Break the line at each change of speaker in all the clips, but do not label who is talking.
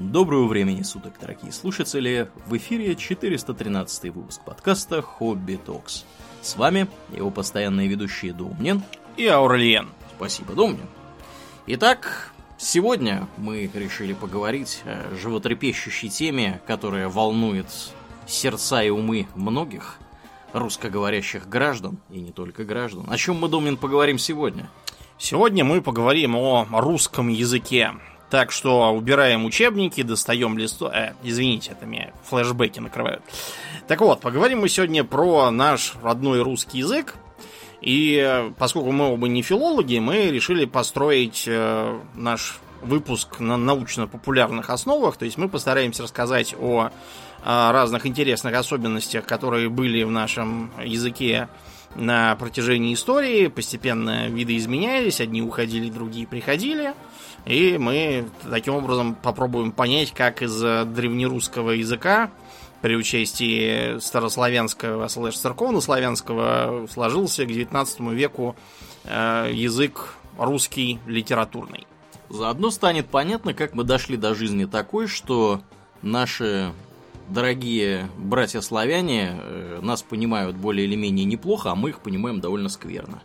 Доброго времени суток, дорогие слушатели! В эфире 413 выпуск подкаста «Хобби Токс». С вами его постоянные ведущие Домнин
и Аурлиен.
Спасибо, Домнин. Итак, сегодня мы решили поговорить о животрепещущей теме, которая волнует сердца и умы многих русскоговорящих граждан, и не только граждан. О чем мы, Домнин, поговорим сегодня?
Сегодня мы поговорим о русском языке. Так что убираем учебники, достаем листу... Э, извините, это меня флешбеки накрывают. Так вот, поговорим мы сегодня про наш родной русский язык. И поскольку мы оба не филологи, мы решили построить э, наш выпуск на научно-популярных основах. То есть мы постараемся рассказать о, о разных интересных особенностях, которые были в нашем языке на протяжении истории. Постепенно виды изменялись, одни уходили, другие приходили. И мы таким образом попробуем понять, как из древнерусского языка при участии старославянского слэш церковнославянского сложился к 19 веку э, язык русский литературный.
Заодно станет понятно, как мы дошли до жизни такой, что наши дорогие братья-славяне э, нас понимают более или менее неплохо, а мы их понимаем довольно скверно.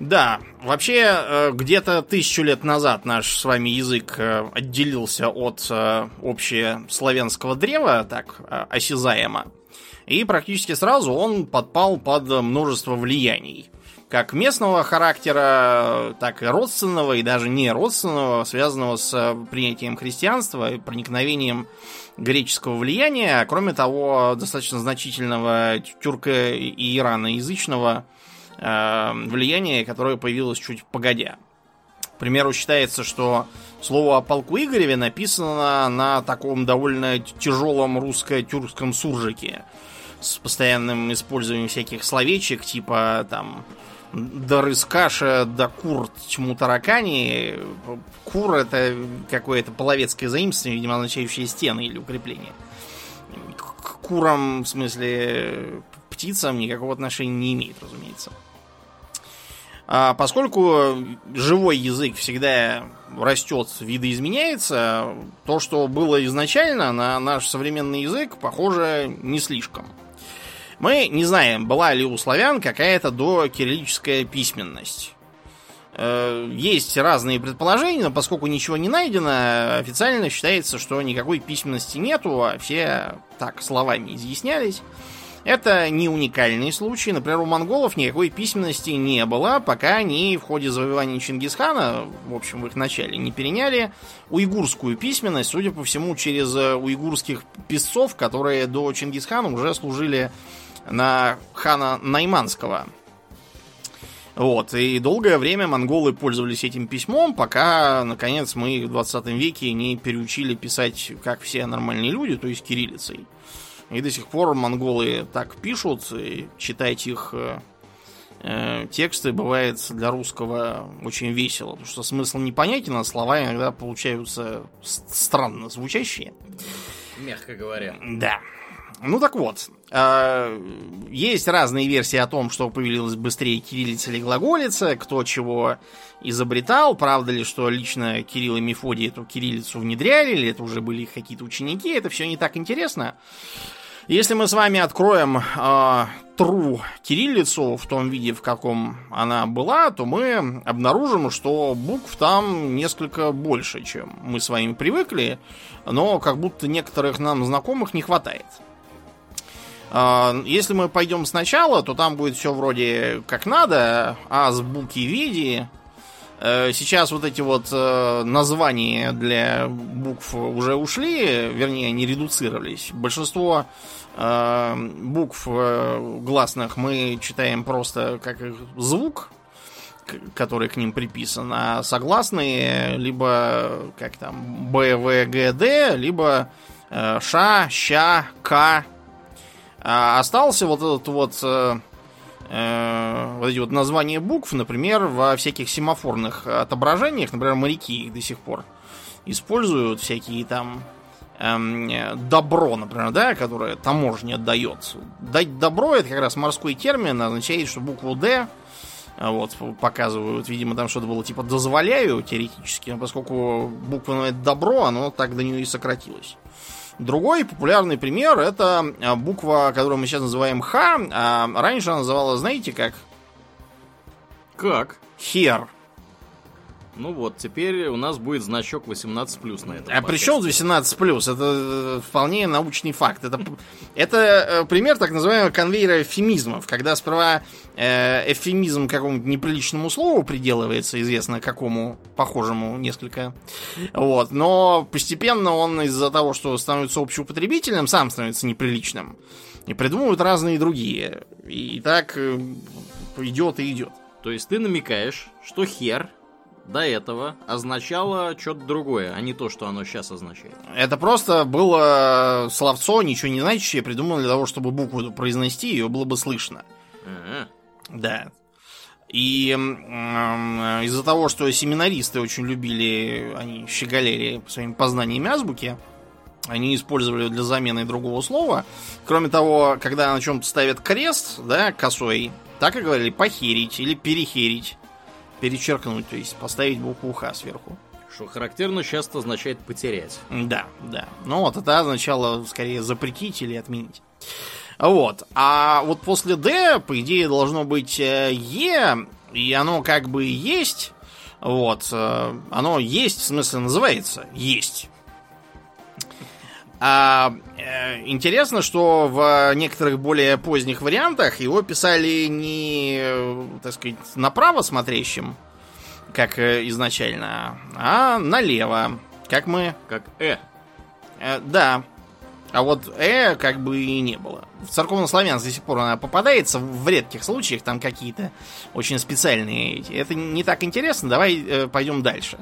Да, вообще э, где-то тысячу лет назад наш с вами язык э, отделился от э, общеславянского древа, так осязаемо, и практически сразу он подпал под множество влияний. Как местного характера, так и родственного, и даже не родственного, связанного с принятием христианства и проникновением греческого влияния, а кроме того, достаточно значительного тюрко- и ираноязычного Э, влияние, которое появилось чуть погодя. К примеру, считается, что слово о полку Игореве написано на таком довольно тяжелом русско-тюркском суржике с постоянным использованием всяких словечек, типа там Дарыс каша, да кур чему таракани. Кур это какое-то половецкое заимствование, видимо, означающее стены или укрепление. К курам, в смысле, птицам никакого отношения не имеет, разумеется. А поскольку живой язык всегда растет, видоизменяется, то, что было изначально, на наш современный язык, похоже, не слишком. Мы не знаем, была ли у славян какая-то докириллическая письменность. Э, есть разные предположения, но поскольку ничего не найдено, официально считается, что никакой письменности нету, а все так словами изъяснялись. Это не уникальный случай. Например, у монголов никакой письменности не было, пока они в ходе завоевания Чингисхана, в общем, в их начале, не переняли уйгурскую письменность, судя по всему, через э, уйгурских писцов, которые до Чингисхана уже служили на хана Найманского. Вот, и долгое время монголы пользовались этим письмом, пока, наконец, мы в 20 веке не переучили писать, как все нормальные люди, то есть кириллицей. И до сих пор монголы так пишут, и читать их э, э, тексты бывает для русского очень весело, потому что смысл непонятен, а слова иногда получаются странно звучащие.
Мягко говоря.
Да. Ну так вот, э, есть разные версии о том, что появилась быстрее кириллица или глаголица, кто чего изобретал, правда ли, что лично Кирилл и Мефодий эту кириллицу внедряли, или это уже были их какие-то ученики, это все не так интересно. Если мы с вами откроем э, true кириллицу в том виде, в каком она была, то мы обнаружим, что букв там несколько больше, чем мы с вами привыкли, но как будто некоторых нам знакомых не хватает. Э, если мы пойдем сначала, то там будет все вроде как надо, азбуки види, Э, сейчас вот эти вот э, названия для букв уже ушли, вернее, они редуцировались. Большинство э, букв гласных мы читаем просто как звук, который к ним приписан, а согласные либо как там Б, В, Г, Д, либо Ш, Щ, К. А остался вот этот вот э, вот эти вот названия букв, например, во всяких семафорных отображениях, например, моряки их до сих пор используют всякие там эм, добро, например, да, которое таможня дает. Дать добро это как раз морской термин, означает, что букву Д А Вот, показывают, видимо, там что-то было типа дозволяю теоретически, но поскольку буква это добро, оно так до нее и сократилось. Другой популярный пример это а, буква, которую мы сейчас называем Х, а раньше она называлась, знаете как?
Как?
Хер.
Ну вот, теперь у нас будет значок 18 плюс на этом.
А при чем 18 плюс? Это э, вполне научный факт. Это, это э, пример так называемого конвейера эвфемизмов, когда сперва э, эвфемизм какому-то неприличному слову приделывается, известно какому, похожему несколько. Вот. Но постепенно он из-за того, что становится общеупотребительным, сам становится неприличным. И придумывают разные другие. И так э, идет и идет.
То есть ты намекаешь, что хер до этого означало что-то другое, а не то, что оно сейчас означает.
Это просто было словцо, ничего не значащее, придумано для того, чтобы букву произнести, ее было бы слышно.
Ага.
Да. И м, из-за того, что семинаристы очень любили, они щеголели своими познаниями азбуки, они использовали для замены другого слова. Кроме того, когда на чем-то ставят крест, да, косой, так и говорили похерить или перехерить перечеркнуть, то есть поставить букву Х сверху.
Что характерно часто означает потерять.
Да, да. Ну вот это означало скорее запретить или отменить. Вот. А вот после D, по идее, должно быть э, Е, и оно как бы есть. Вот. э, Оно есть, в смысле, называется есть. А, э, интересно, что в некоторых более поздних вариантах его писали не, так сказать, направо смотрящим, как э, изначально, а налево, как мы...
Как э.
э, да. А вот э как бы и не было. В церковнославянстве до сих пор она попадается в редких случаях, там какие-то очень специальные. Это не так интересно, давай э, пойдем дальше.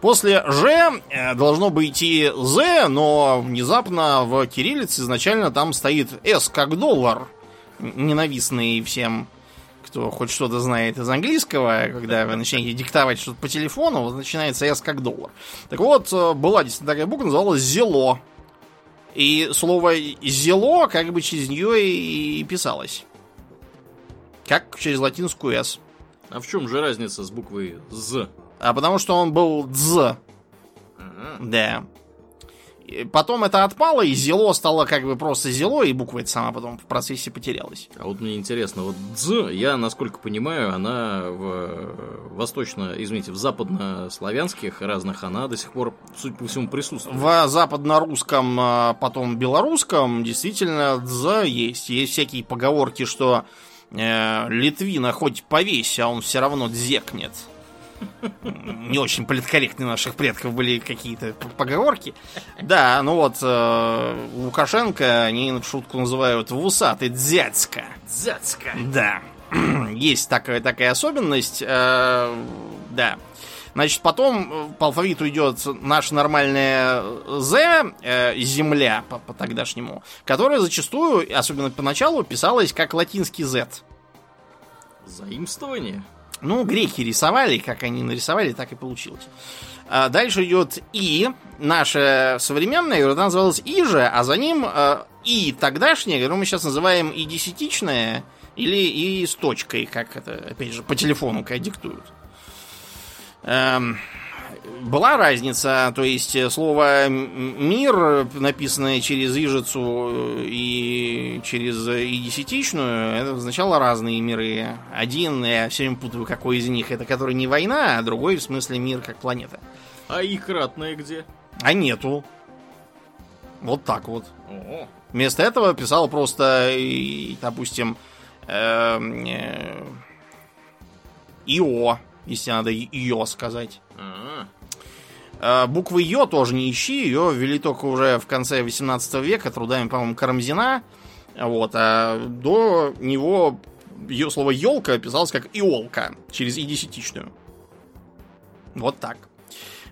После Ж э, должно бы идти З, но внезапно в кириллице изначально там стоит С как доллар, ненавистный всем кто хоть что-то знает из английского, когда вы начинаете диктовать что-то по телефону, начинается S как доллар. Так вот, э, была действительно такая буква, называлась Зело. И слово зело как бы через нее и писалось. Как через латинскую S.
А в чем же разница с буквой З?
А потому что он был дз.
Ага.
Да. Потом это отпало, и зело стало как бы просто зело, и буква эта сама потом в процессе потерялась.
А вот мне интересно, вот Дз, я, насколько понимаю, она в восточно, извините, в западнославянских разных, она до сих пор, судя по всему, присутствует.
В западно-русском, а потом белорусском действительно дз есть. Есть всякие поговорки, что э, Литвина хоть повесь, а он все равно дзекнет. Не очень политкорректные наших предков были какие-то поговорки. Да, ну вот э, Лукашенко они в шутку называют вусатый дзяцка.
Дзяцка.
Да. Есть такая, такая особенность. э, да. Значит, потом э, по алфавиту идет наша нормальная З, э, земля по, по тогдашнему, которая зачастую, особенно поначалу, писалась как латинский Z.
Заимствование.
Ну, греки рисовали, как они нарисовали, так и получилось. А дальше идет И, наша современная, которая называлась И же, а за ним э, И тогдашняя, которую мы сейчас называем И десятичная, или И с точкой, как это, опять же, по телефону, когда диктуют. Была разница, то есть э, слово мир, написанное через ижицу э, и через э, и десятичную, это означало разные миры. Один, я все время путаю, какой из них, это который не война, а другой в смысле мир как планета.
А и кратное где?
А нету. Вот так вот.
О,
Вместо этого писал просто, допустим, эм, э, ИО, если надо ИО сказать.
а,
Э, Буквы Ё тоже не ищи, ее ввели только уже в конце 18 века трудами, по-моему, Карамзина. Вот, а до него ё- слово елка писалось как иолка через и десятичную. Вот так.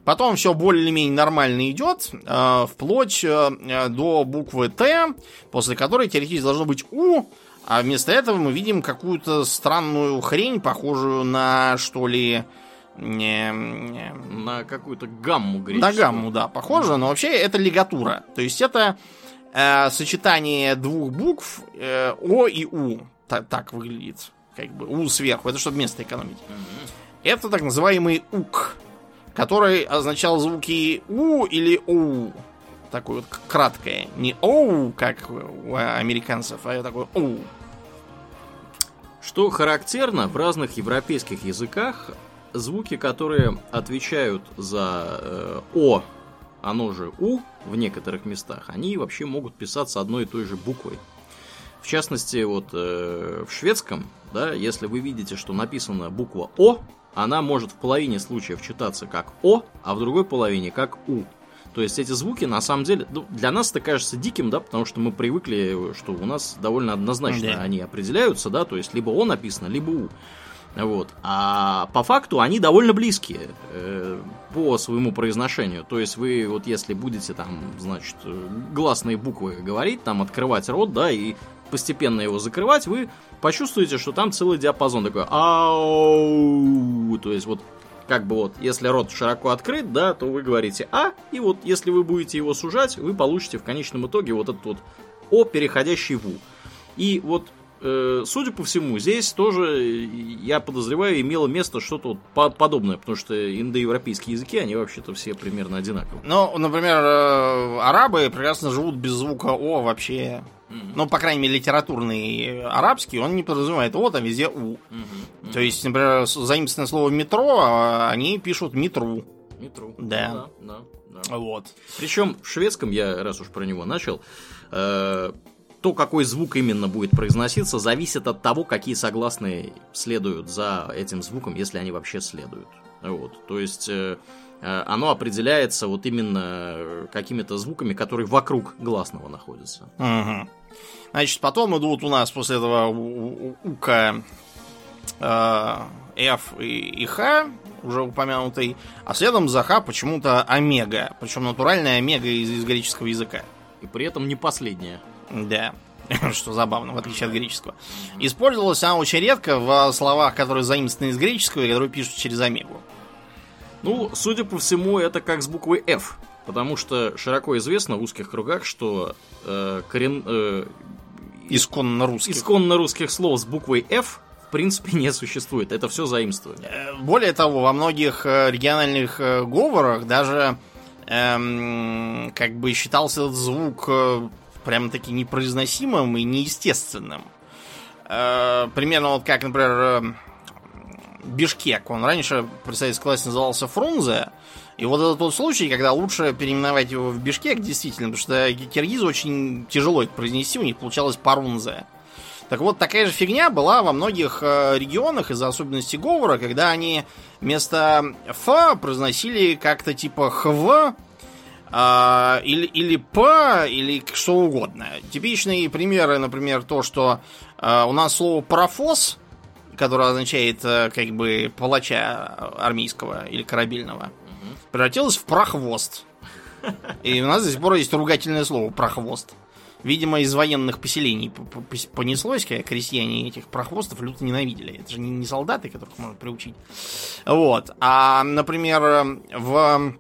Потом все более-менее нормально идет, э, вплоть э, до буквы Т, после которой теоретически должно быть У, а вместо этого мы видим какую-то странную хрень, похожую на, что ли, не, не,
на какую-то гамму
на
греческую.
гамму, да, похоже, но вообще это лигатура. То есть это э, сочетание двух букв э, О и У. Та- так выглядит. как бы У сверху. Это чтобы место экономить. Это так называемый УК, который означал звуки У или ОУ. Такое вот краткое. Не ОУ, как у американцев, а такое ОУ.
Что характерно, в разных европейских языках звуки, которые отвечают за э, О, оно же У в некоторых местах, они вообще могут писаться одной и той же буквой. В частности, вот э, в шведском, да, если вы видите, что написана буква О, она может в половине случаев читаться как О, а в другой половине как У. То есть эти звуки, на самом деле, ну, для нас это кажется диким, да, потому что мы привыкли, что у нас довольно однозначно
Да.
они определяются, да, то есть либо О написано, либо У. Вот. А по факту они довольно близкие э, по своему произношению. То есть вы вот если будете там, значит, гласные буквы говорить, там открывать рот, да, и постепенно его закрывать, вы почувствуете, что там целый диапазон такой ау. То есть вот как бы вот, если рот широко открыт, да, то вы говорите А, и вот если вы будете его сужать, вы получите в конечном итоге вот этот вот О, переходящий в У. И вот, судя по всему, здесь тоже, э, я подозреваю, имело место что-то вот подобное, потому что индоевропейские языки, они вообще-то все примерно одинаковые.
Ну, например, э, арабы прекрасно живут без звука О вообще. Ну, по крайней мере, литературный арабский, он не подразумевает О, там везде У. То есть, например, заимственное слово метро, а они пишут метру.
Метро.
Да.
Да, да, да.
Вот.
Причем в шведском, я раз уж про него начал, э, то, какой звук именно будет произноситься, зависит от того, какие согласные следуют за этим звуком, если они вообще следуют. Вот. То есть э, э, оно определяется вот именно э, какими-то звуками, которые вокруг гласного находятся.
Мгм. Значит, потом идут у нас после этого у- у- ука э, F и, и Х, уже упомянутый, а следом за Х почему-то омега, причем натуральная омега из, из греческого языка.
И при этом не последнее.
Да. Что забавно, в отличие от греческого. Использовалась она очень редко в словах, которые заимствованы из греческого и которые пишут через омегу.
Ну, судя по всему, это как с буквой F. Потому что широко известно в узких кругах, что э, корен, э,
Исконно русских.
исконно русских слов с буквой F в принципе не существует. Это все заимствование.
Э, Более того, во многих э, региональных э, говорах даже эм, как бы считался этот звук э, прям таки непроизносимым и неестественным. Э, примерно вот как, например, э, Бишкек. Он раньше при советской власти назывался Фрунзе. И вот это тот случай, когда лучше переименовать его в Бишкек, действительно, потому что киргизы очень тяжело это произнести, у них получалось Парунзе. Так вот, такая же фигня была во многих э, регионах из-за особенностей говора, когда они вместо Ф произносили как-то типа ХВ, а, или, или П, или что угодно. Типичные примеры, например, то, что э, у нас слово парафос, которое означает э, как бы палача армейского или корабельного, превратилось в прохвост. И у нас до сих пор есть ругательное слово прохвост. Видимо, из военных поселений понеслось, когда крестьяне этих прохвостов люто ненавидели. Это же не, не солдаты, которых можно приучить. Вот. А, например, в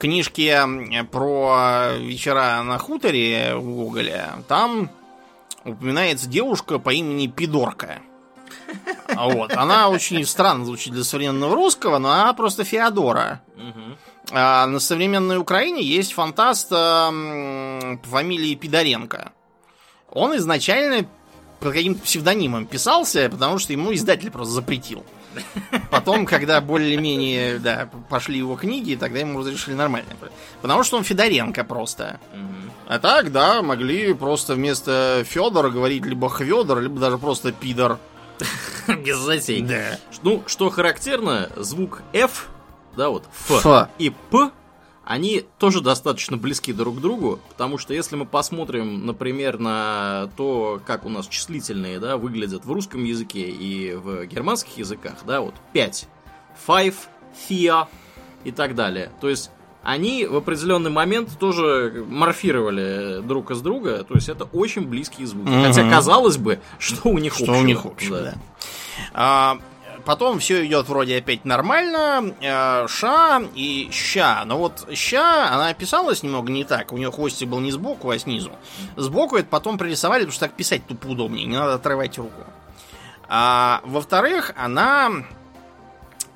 книжке про вечера на хуторе у Гоголя, там упоминается девушка по имени Пидорка. А Вот. Она очень странно звучит для современного русского, но она просто Феодора. А на современной Украине есть фантаст эм, по фамилии Пидоренко. Он изначально под каким-то псевдонимом писался, потому что ему издатель просто запретил. Потом, когда более-менее да, пошли его книги, тогда ему разрешили нормально. Потому что он Федоренко просто. А так, да, могли просто вместо Федора говорить либо Хведор, либо даже просто Пидор.
Без затей.
Да.
Ну, что характерно, звук F, да, вот F,
Ф.
и П, они тоже достаточно близки друг к другу, потому что если мы посмотрим, например, на то, как у нас числительные, да, выглядят в русском языке и в германских языках, да, вот 5, five, фиа и так далее. То есть они в определенный момент тоже морфировали друг из друга, то есть это очень близкие звуки.
Мгм.
Хотя казалось бы, что у них
Что
общего.
у них общего, да. А, потом все идет вроде опять нормально. э, ша и ща. Но вот ща, она писалась немного не так. У нее хвостик был не сбоку, а снизу. Сбоку это потом пририсовали, потому что так писать тупо удобнее. Не надо отрывать руку. А во-вторых, она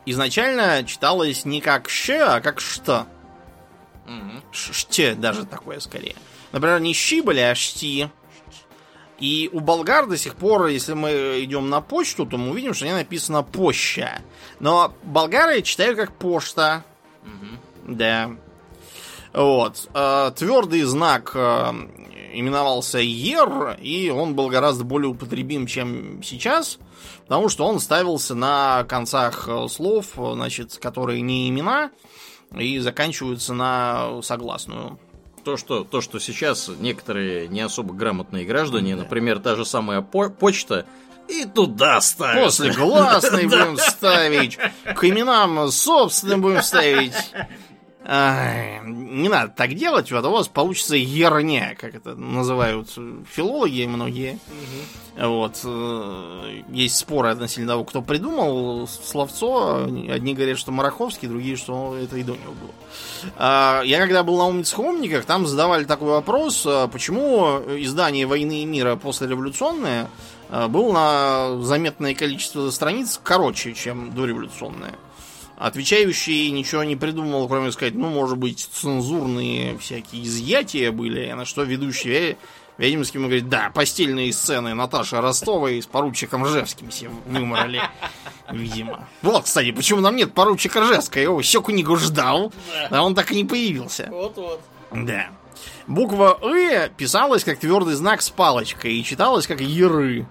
изначально читалась не как «щ», а как «что». «Ште» даже такое скорее. Например, не «щибали», а «шти». И у болгар до сих пор, если мы идем на почту, то мы увидим, что у написано «поща». Но болгары читают как «пошта». Да. Вот. Э, Твердый знак э, именовался Ер, и он был гораздо более употребим, чем сейчас, потому что он ставился на концах э, слов, значит, которые не имена, и заканчиваются на согласную.
То, что, то, что сейчас некоторые не особо грамотные граждане, да. например, та же самая по почта, и туда ставить.
После гласной будем ставить. К именам собственным будем ставить. Ай, не надо так делать, то у вас получится ерня, как это называют филологи многие. Угу. Вот. Э, есть споры относительно того, кто придумал словцо. Одни говорят, что Мараховский, другие, что это и до него было. А, я когда был на умницах умниках, там задавали такой вопрос, а почему издание «Войны и мира» послереволюционное а, было на заметное количество страниц короче, чем дореволюционное. Отвечающий ничего не придумал, кроме сказать, ну, может быть, цензурные всякие изъятия были, на что ведущий Вяземский ему говорит, да, постельные сцены Наташи Ростовой с поручиком Ржевским все выморали, видимо. Вот, кстати, почему нам нет поручика Ржевского? Я его всю книгу ждал, а он так и не появился. Вот-вот. Да. Буква «ы» писалась как твердый знак с палочкой и читалась как «еры».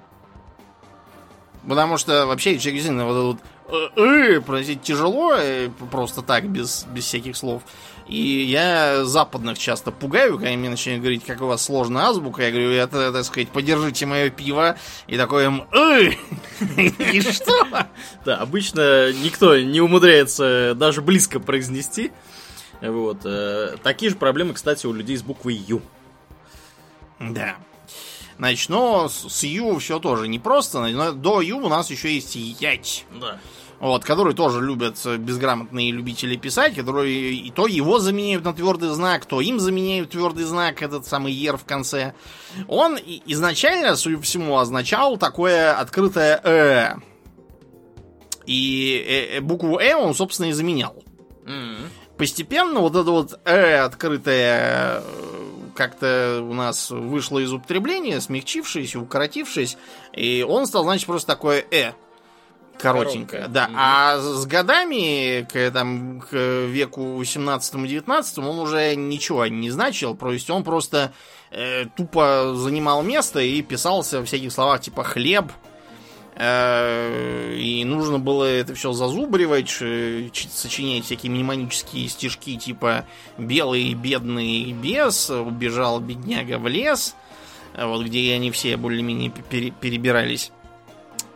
Потому что вообще через вот этот э, произносить тяжело, э, просто так, без, без всяких слов. И я западных часто пугаю, когда мне начинают говорить, как у вас сложная азбука. Я говорю, это, так сказать, подержите мое пиво. И такое им, и что?
Да, обычно никто не умудряется даже близко произнести. Вот. Э, такие же проблемы, кстати, у людей с буквой Ю.
Да. Значит, но с Ю все тоже непросто. Но до Ю у нас еще есть Ять. Да. Вот, который тоже любят безграмотные любители писать, которые и то его заменяют на твердый знак, то им заменяют твердый знак, этот самый Ер в конце. Он изначально, судя по всему, означал такое открытое Э. И э, э, букву Э он, собственно, и заменял. Mm-hmm. Постепенно вот это вот Э открытое как-то у нас вышло из употребления, смягчившись, укоротившись, и он стал, значит, просто такое «э». Коротенькое, да. Угу. А с годами, к, там, к веку 18-19, он уже ничего не значил. То есть он просто э, тупо занимал место и писался в всяких словах типа хлеб, Э, и нужно было это все зазубривать, сочинять всякие мнемонические стишки типа «Белый бедный бес, убежал бедняга в лес», вот где они все более-менее перебирались.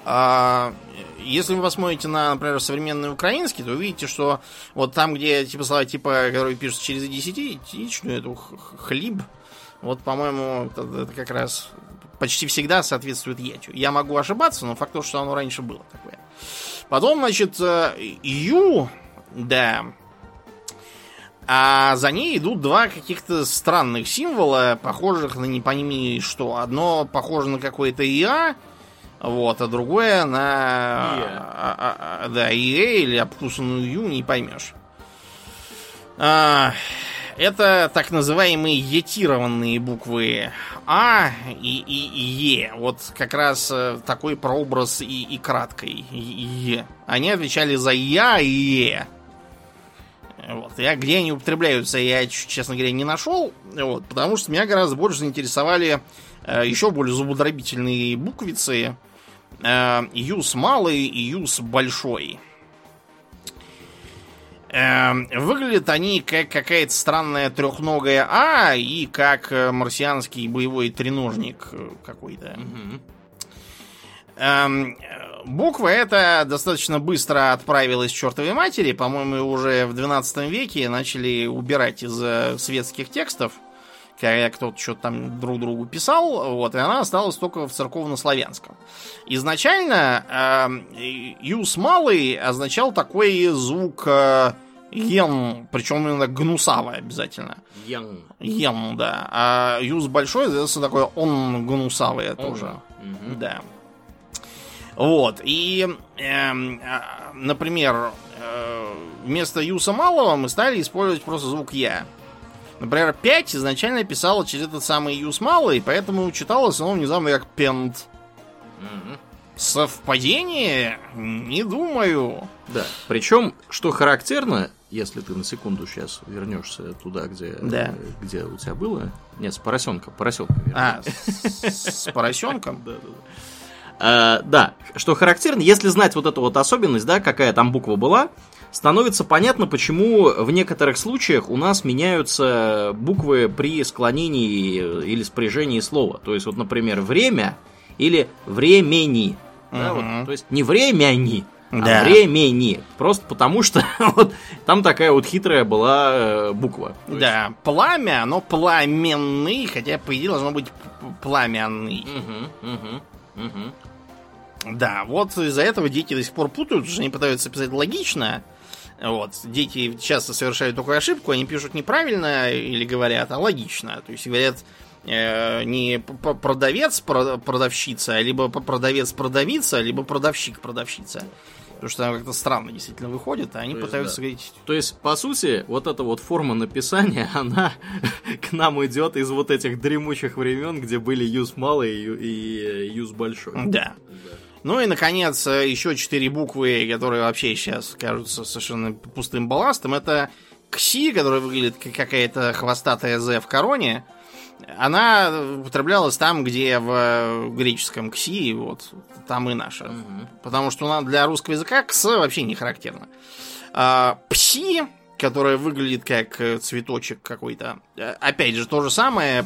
А если вы посмотрите на, например, современный украинский, то увидите, что вот там, где типа слова типа, которые пишутся через десятичную, эту хлеб, вот, по-моему, это, как раз почти всегда соответствует ятю. Я могу ошибаться, но факт то, что оно раньше было такое. Потом, значит, э, ю, да. А за ней идут два каких-то странных символа, похожих на не пойми что. Одно похоже на какое-то ИА, вот, а другое на... А, а, а, да, ИЭ или обкусанную Ю, не поймешь. А, это так называемые етированные буквы А и, и, и Е. Вот как раз э, такой прообраз и, и краткой. Е. Они отвечали за Я и Е. Вот. Я, где они употребляются, я, честно говоря, не нашел. Вот, потому что меня гораздо больше заинтересовали э, еще более зубодробительные буквицы. Э, юс малый и юс большой. Эм, выглядят они как какая-то странная трехногая А и как э, марсианский боевой треножник э, какой-то. Эм, буква эта достаточно быстро отправилась к чертовой матери. По-моему, уже в 12 веке начали убирать из э, светских текстов, когда кто-то что-то там друг другу писал, вот, и она осталась только в церковно-славянском. Изначально э, юс малый означал такой звук э, ем, причем именно гнусавый обязательно.
Ем.
Ем, да. А юз большой, это такое он гнусавый тоже. Угу. Да. Вот. И, а, например, э, вместо юса малого мы стали использовать просто звук я. Например, 5 изначально писала через этот самый юс малый, поэтому читалось оно внезапно как пент.
Мгм.
Совпадение? Не думаю.
Да. Причем, что характерно, если ты на секунду сейчас вернешься туда, где,
Да.
где у тебя было. Нет, с поросенком. Поросенка.
А, с, с поросенком?
Да, да, да. А, да, что характерно, если знать вот эту вот особенность, да, какая там буква была, становится понятно, почему в некоторых случаях у нас меняются буквы при склонении или спряжении слова. То есть, вот, например, время или времени. Да,
Мгм.
вот, то есть не времени,
Да.
а времени. Просто потому что вот там такая вот хитрая была э, буква. То есть-
Да, пламя, оно пламенный, хотя, по идее, должно быть пламенный.
Мгм, мгм, мгм.
Да, вот из-за этого дети до сих пор путают, потому что они пытаются писать логично. Вот, дети часто совершают такую ошибку, они пишут неправильно или говорят, а логично. То есть говорят э, не продавец, про- продавщица, а либо продавец, продавица, либо продавщик, продавщица. Потому что там как-то странно действительно выходит, а они
То есть,
пытаются
да.
говорить...
То есть, по сути, вот эта вот форма написания, она к нам идет из вот этих дремучих времен, где были юз малый и, и э, юз большой.
Да. Ну и, наконец, э, еще четыре буквы, которые вообще сейчас кажутся совершенно пустым балластом. Это КСИ, которая выглядит как какая-то хвостатая З в короне. Она употреблялась там, где в э, греческом КСИ, вот там и наша.
Мгм.
Потому что для русского языка КС вообще не характерна. А, пси, которая выглядит как э, цветочек какой-то. Опять же, то же самое.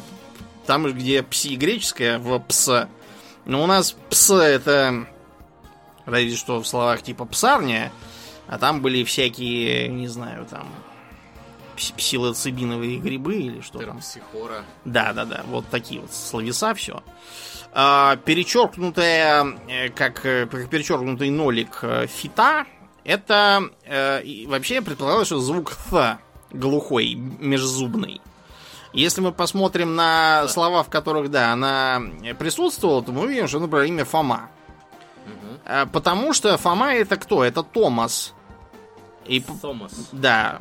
Там, где пси греческая, в пс. Но у нас пс это разве что в словах типа псарня, а там были всякие, не знаю, там пс- псилоцибиновые грибы или что там.
Терпсихора.
Да, да, да, вот такие вот словеса, все. перечеркнутая, э, как, э, как перечеркнутый нолик э, фита, это э, вообще предполагалось, что звук th глухой, межзубный. Если мы посмотрим на слова, в которых, да, она присутствовала, то мы увидим, что, например, имя Фома. Э, Потому что Фома это кто? Это Томас. И
Томас.
да.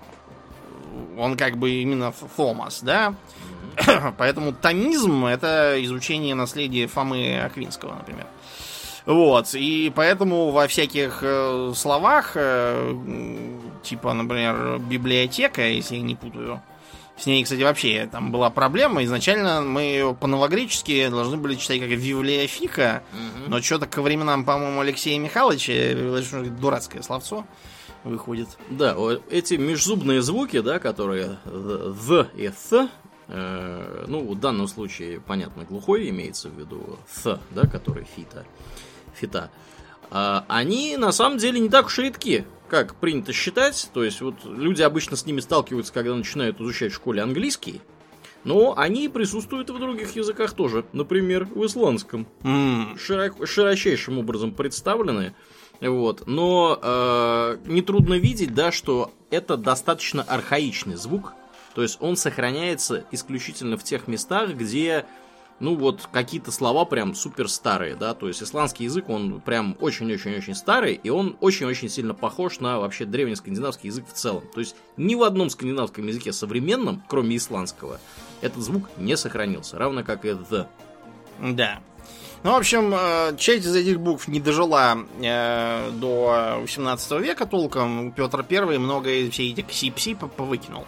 Он как бы именно Ф- Томас, да? Поэтому томизм это изучение наследия Фомы Аквинского, например. Вот, и поэтому во всяких э, словах, э, типа, например, библиотека, если я не путаю, с ней, кстати, вообще там была проблема. Изначально мы ее по-новогречески должны были читать как «вивлеофика»,
Мгм.
но что-то ко временам, по-моему, Алексея Михайловича, э, дурацкое словцо выходит.
Да, эти межзубные звуки, да, которые «th» и «th», э, ну, в данном случае, понятно, глухой имеется в виду «th», да, который фита, фита, а, они на самом деле не так уж и редки, как принято считать. То есть, вот люди обычно с ними сталкиваются, когда начинают изучать в школе английский, но они присутствуют и в других языках тоже. Например, в исландском
М,
широко- широчайшим образом представлены. Вот. Но э, нетрудно видеть, да, что это достаточно архаичный звук. То есть он сохраняется исключительно в тех местах, где, ну вот, какие-то слова прям супер старые, да. То есть исландский язык, он прям очень-очень-очень старый, и он очень-очень сильно похож на вообще древний скандинавский язык в целом. То есть ни в одном скандинавском языке современном, кроме исландского, этот звук не сохранился, равно как и the.
Да. Ну, в общем, э, часть из этих букв не дожила э, до 18 века толком. Петр I многое все эти кси-пси по- повыкинул.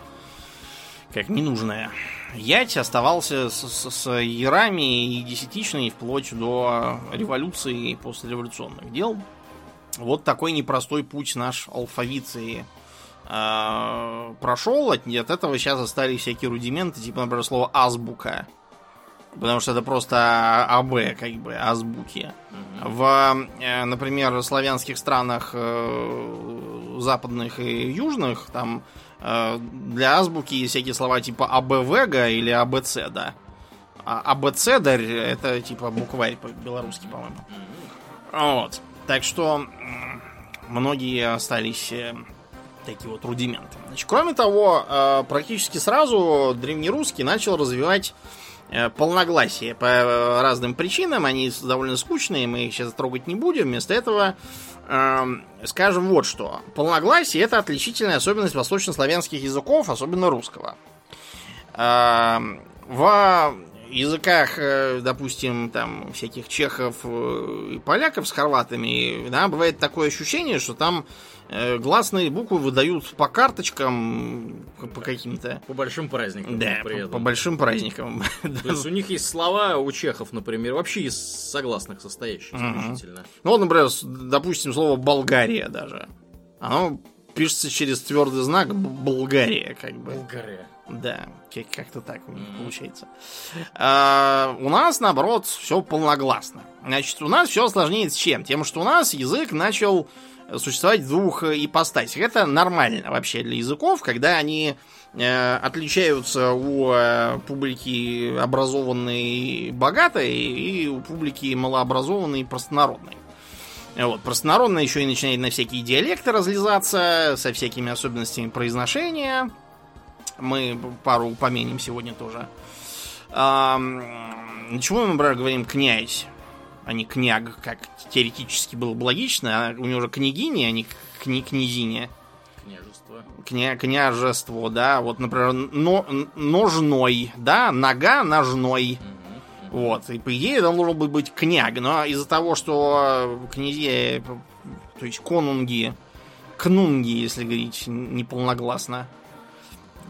Как ненужное. Ять оставался с, с- с ярами и десятичной вплоть до революции и послереволюционных дел. Вот такой непростой путь наш алфавиции э, прошел. От, от этого сейчас остались всякие рудименты, типа, например, слово азбука. Потому что это просто АБ, как бы, азбуки. В, э, например, славянских странах э, западных и южных, там для азбуки всякие слова типа АБВГа или АБЦ, да. А АБЦдарь это типа букварь по-белорусски, по-моему. Вот. Так что многие остались э, такие вот рудименты. Значит, кроме того, э, практически сразу древнерусский начал развивать э, полногласие по разным причинам. Они довольно скучные, мы их сейчас трогать не будем. Вместо этого э, скажем вот что. Полногласие это отличительная особенность восточнославянских языков, особенно русского. Э, в языках, э, допустим, там всяких чехов э, и поляков с хорватами, да, бывает такое ощущение, что там гласные буквы выдают по карточкам, по каким-то...
По большим праздникам.
Да, по, по большим праздникам.
То есть у них есть слова у чехов, например, вообще из согласных состоящих исключительно.
Ну вот, например, допустим, слово Болгария даже. Оно пишется через твердый знак Болгария, как бы.
Болгария.
Да, как-то так у них получается. А, у нас, наоборот, все полногласно. Значит, у нас все сложнее с чем? Тем, что у нас язык начал существовать в двух ипостасях. Это нормально вообще для языков, когда они э, отличаются у э, публики образованной богатой и у публики малообразованной простонародной. Вот, простонародно еще и начинает на всякие диалекты разлезаться, со всякими особенностями произношения. Мы пару упомянем сегодня тоже. А, чему мы, например, говорим князь, а не княг, как теоретически было бы логично, а у него же княгиня, а не кни князиня.
Княжество.
Кня княжество, да. Вот, например, но ножной, да, нога ножной. Вот, и по идее там должен быть княг, но из-за того, что князья, то есть конунги, кнунги, если говорить неполногласно,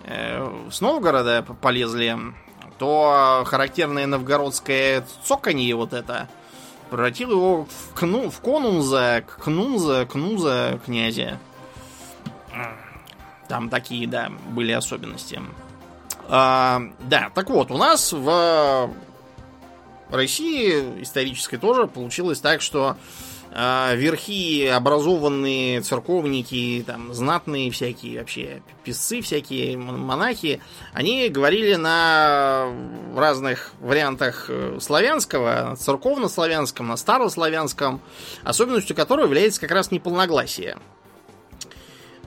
Э, с Новгорода полезли, то характерное новгородское цоканье вот это превратило его в, кну, в конунза, кнунза, кнуза князя. Там такие, да, были особенности. А, да, так вот, у нас в России исторической тоже получилось так, что а, верхи образованные церковники, там, знатные всякие вообще писцы всякие, монахи, они говорили на разных вариантах э, славянского, церковно-славянском, на старославянском, особенностью которого является как раз неполногласие.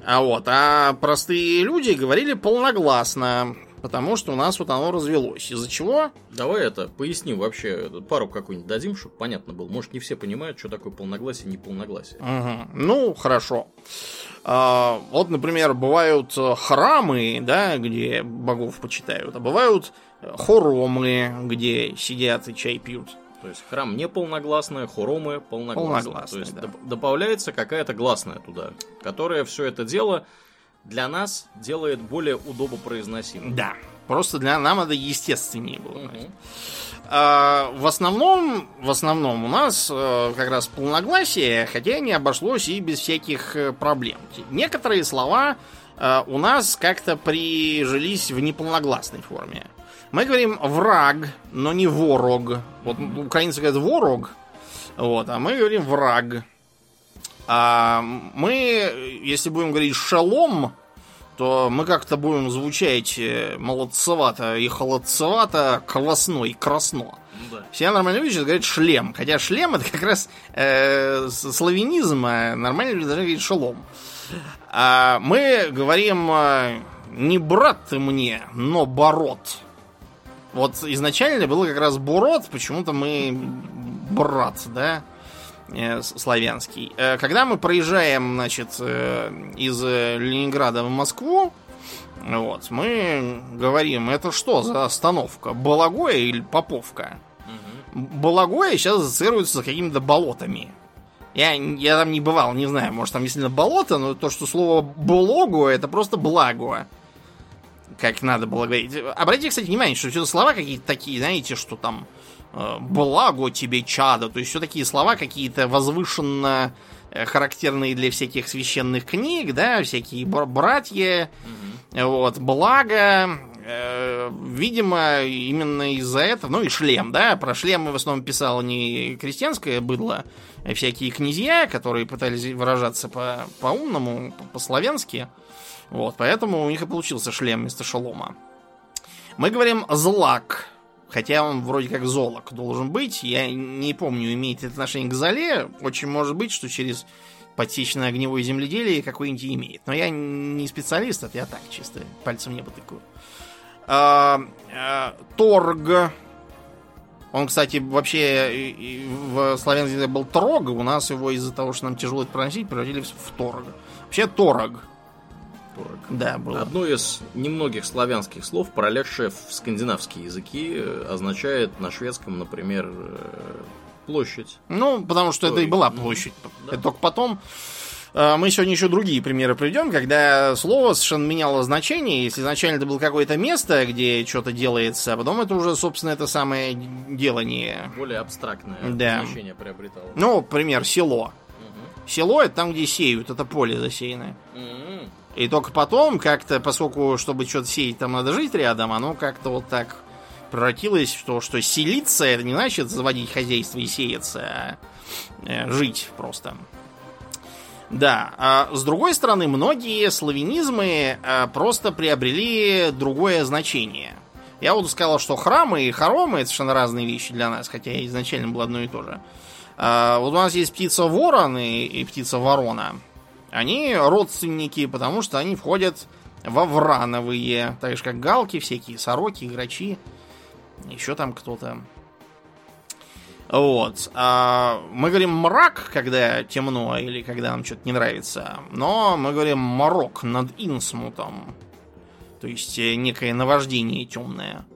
А вот, а простые люди говорили полногласно, потому что у нас вот оно развелось. Из-за чего?
Давай это поясним вообще, пару какую-нибудь дадим, чтобы понятно было. Может, не все понимают, что такое полногласие, не полногласие.
Угу. Ну, хорошо. А, вот, например, бывают э, храмы, да, где богов почитают, а бывают э, хоромы, где сидят и чай пьют.
То есть храм не полногласный, хоромы полногласные. полногласные То есть да. добавляется какая-то гласная туда, которая все это дело для нас делает более удобопроизносимым.
Да. Просто для нам это естественнее было. Угу. А, в основном, в основном у нас а, как раз полногласие, хотя не обошлось и без всяких э, проблем. Некоторые слова а, у нас как-то прижились в неполногласной форме. Мы говорим враг, но не ворог. Вот украинцы говорят ворог, вот, а мы говорим враг. А мы, если будем говорить шалом, то мы как-то будем звучать э, молодцевато и холодцевато, квасно и красно. Да. Все нормальные люди сейчас говорят шлем. Хотя шлем это как раз э, славянизм, а нормальные люди должны говорить шелом. А мы говорим э, не брат ты мне, но борот. Вот изначально было как раз борот, почему-то мы брат, да? Э, славянский. Э, когда мы проезжаем, значит, э, из Ленинграда в Москву, вот, мы говорим, это что за остановка? Балагоя или Поповка? Угу. Балагоя сейчас ассоциируется с какими-то болотами. Я, я там не бывал, не знаю, может там действительно болото, но то, что слово «бологу» это просто «благо». Как надо было говорить. Обратите, кстати, внимание, что все слова какие-то такие, знаете, что там благо тебе чада. То есть все такие слова какие-то возвышенно э, характерные для всяких священных книг, да, всякие братья, mm вот, благо, э, видимо, именно из-за этого, ну и шлем, да, про шлем мы в основном писал не крестьянское быдло, а всякие князья, которые пытались выражаться по, по-умному, по-славянски, вот, поэтому у них и получился шлем вместо шалома. Мы говорим «злак», Хотя он вроде как золок должен быть. Я не помню, имеет это отношение к золе. Очень может быть, что через подсеченное огневое земледелие какое-нибудь имеет. Но я не специалист, это я так чисто пальцем не потыкаю. А, а, торг. Он, кстати, вообще в славянском языке был трог, у нас его из-за того, что нам тяжело это проносить, превратили в торг. Вообще торог.
Торг.
Да, было.
Одно из немногих славянских слов, пролегшее в скандинавские языки, э, означает на шведском, например, э, площадь.
Ну, потому что это и
Ой,
была площадь.
Да.
Это только потом. э, Мы сегодня еще другие примеры приведем, когда слово совершенно меняло значение. Если изначально это было какое-то место, где что-то делается, а потом это уже, собственно, это самое делание.
Более абстрактное
Да.
значение приобретало.
Ну, пример, село.
Мгм.
Село это там, где сеют, это поле засеянное.
М.
И только потом, как-то, поскольку, чтобы что-то сеять, там надо жить рядом, оно как-то вот так превратилось в то, что селиться это не значит заводить хозяйство и сеяться, а э, жить просто. Да, а с другой стороны, многие славянизмы а, просто приобрели другое значение. Я вот сказал, что храмы и хоромы это совершенно разные вещи для нас, хотя изначально было одно и то же. А, вот у нас есть птица ворон и, и птица ворона. Они родственники, потому что они входят во врановые, так же как галки всякие, сороки, грачи, еще там кто-то. Вот. А мы говорим мрак, когда темно или когда нам что-то не нравится, но мы говорим морок над инсмутом. То есть э, некое наваждение темное.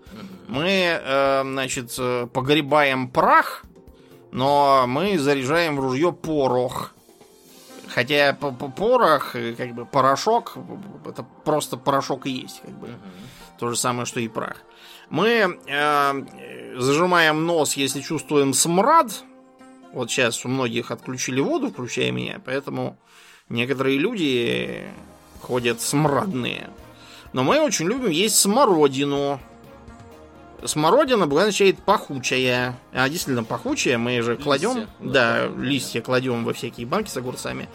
Мы, э, значит, э, погребаем прах, но мы заряжаем в ружье порох. Хотя п- п- порох, как бы порошок, это просто порошок и есть, как бы. То же самое, что и прах. Мы э, зажимаем нос, если чувствуем смрад. Вот сейчас у многих отключили воду, включая меня, поэтому некоторые люди ходят смрадные. Но мы очень любим есть смородину. Смородина буквально означает пахучая. А действительно пахучая, мы же
Листья,
кладем,
да,
да, листья кладем во всякие банки с огурцами.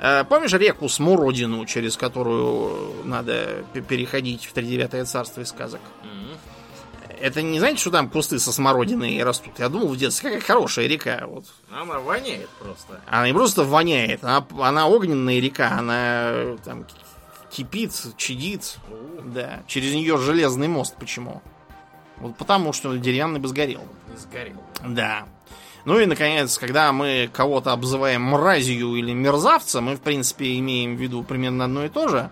Э, Помнишь реку Смородину, через которую надо переходить в тридевятое царство из сказок? Это не знаете, что там кусты со смородиной растут? Я думал в детстве, какая хорошая река. Вот.
Она воняет просто.
Она не просто воняет, она, она огненная река, она там кипит, чадит. Да, через нее железный мост. Почему? Вот потому, что деревянный бы сгорел.
сгорел.
Да. Ну и, наконец, когда мы кого-то обзываем мразью или мерзавцем, мы, в принципе, имеем в виду примерно одно и то же.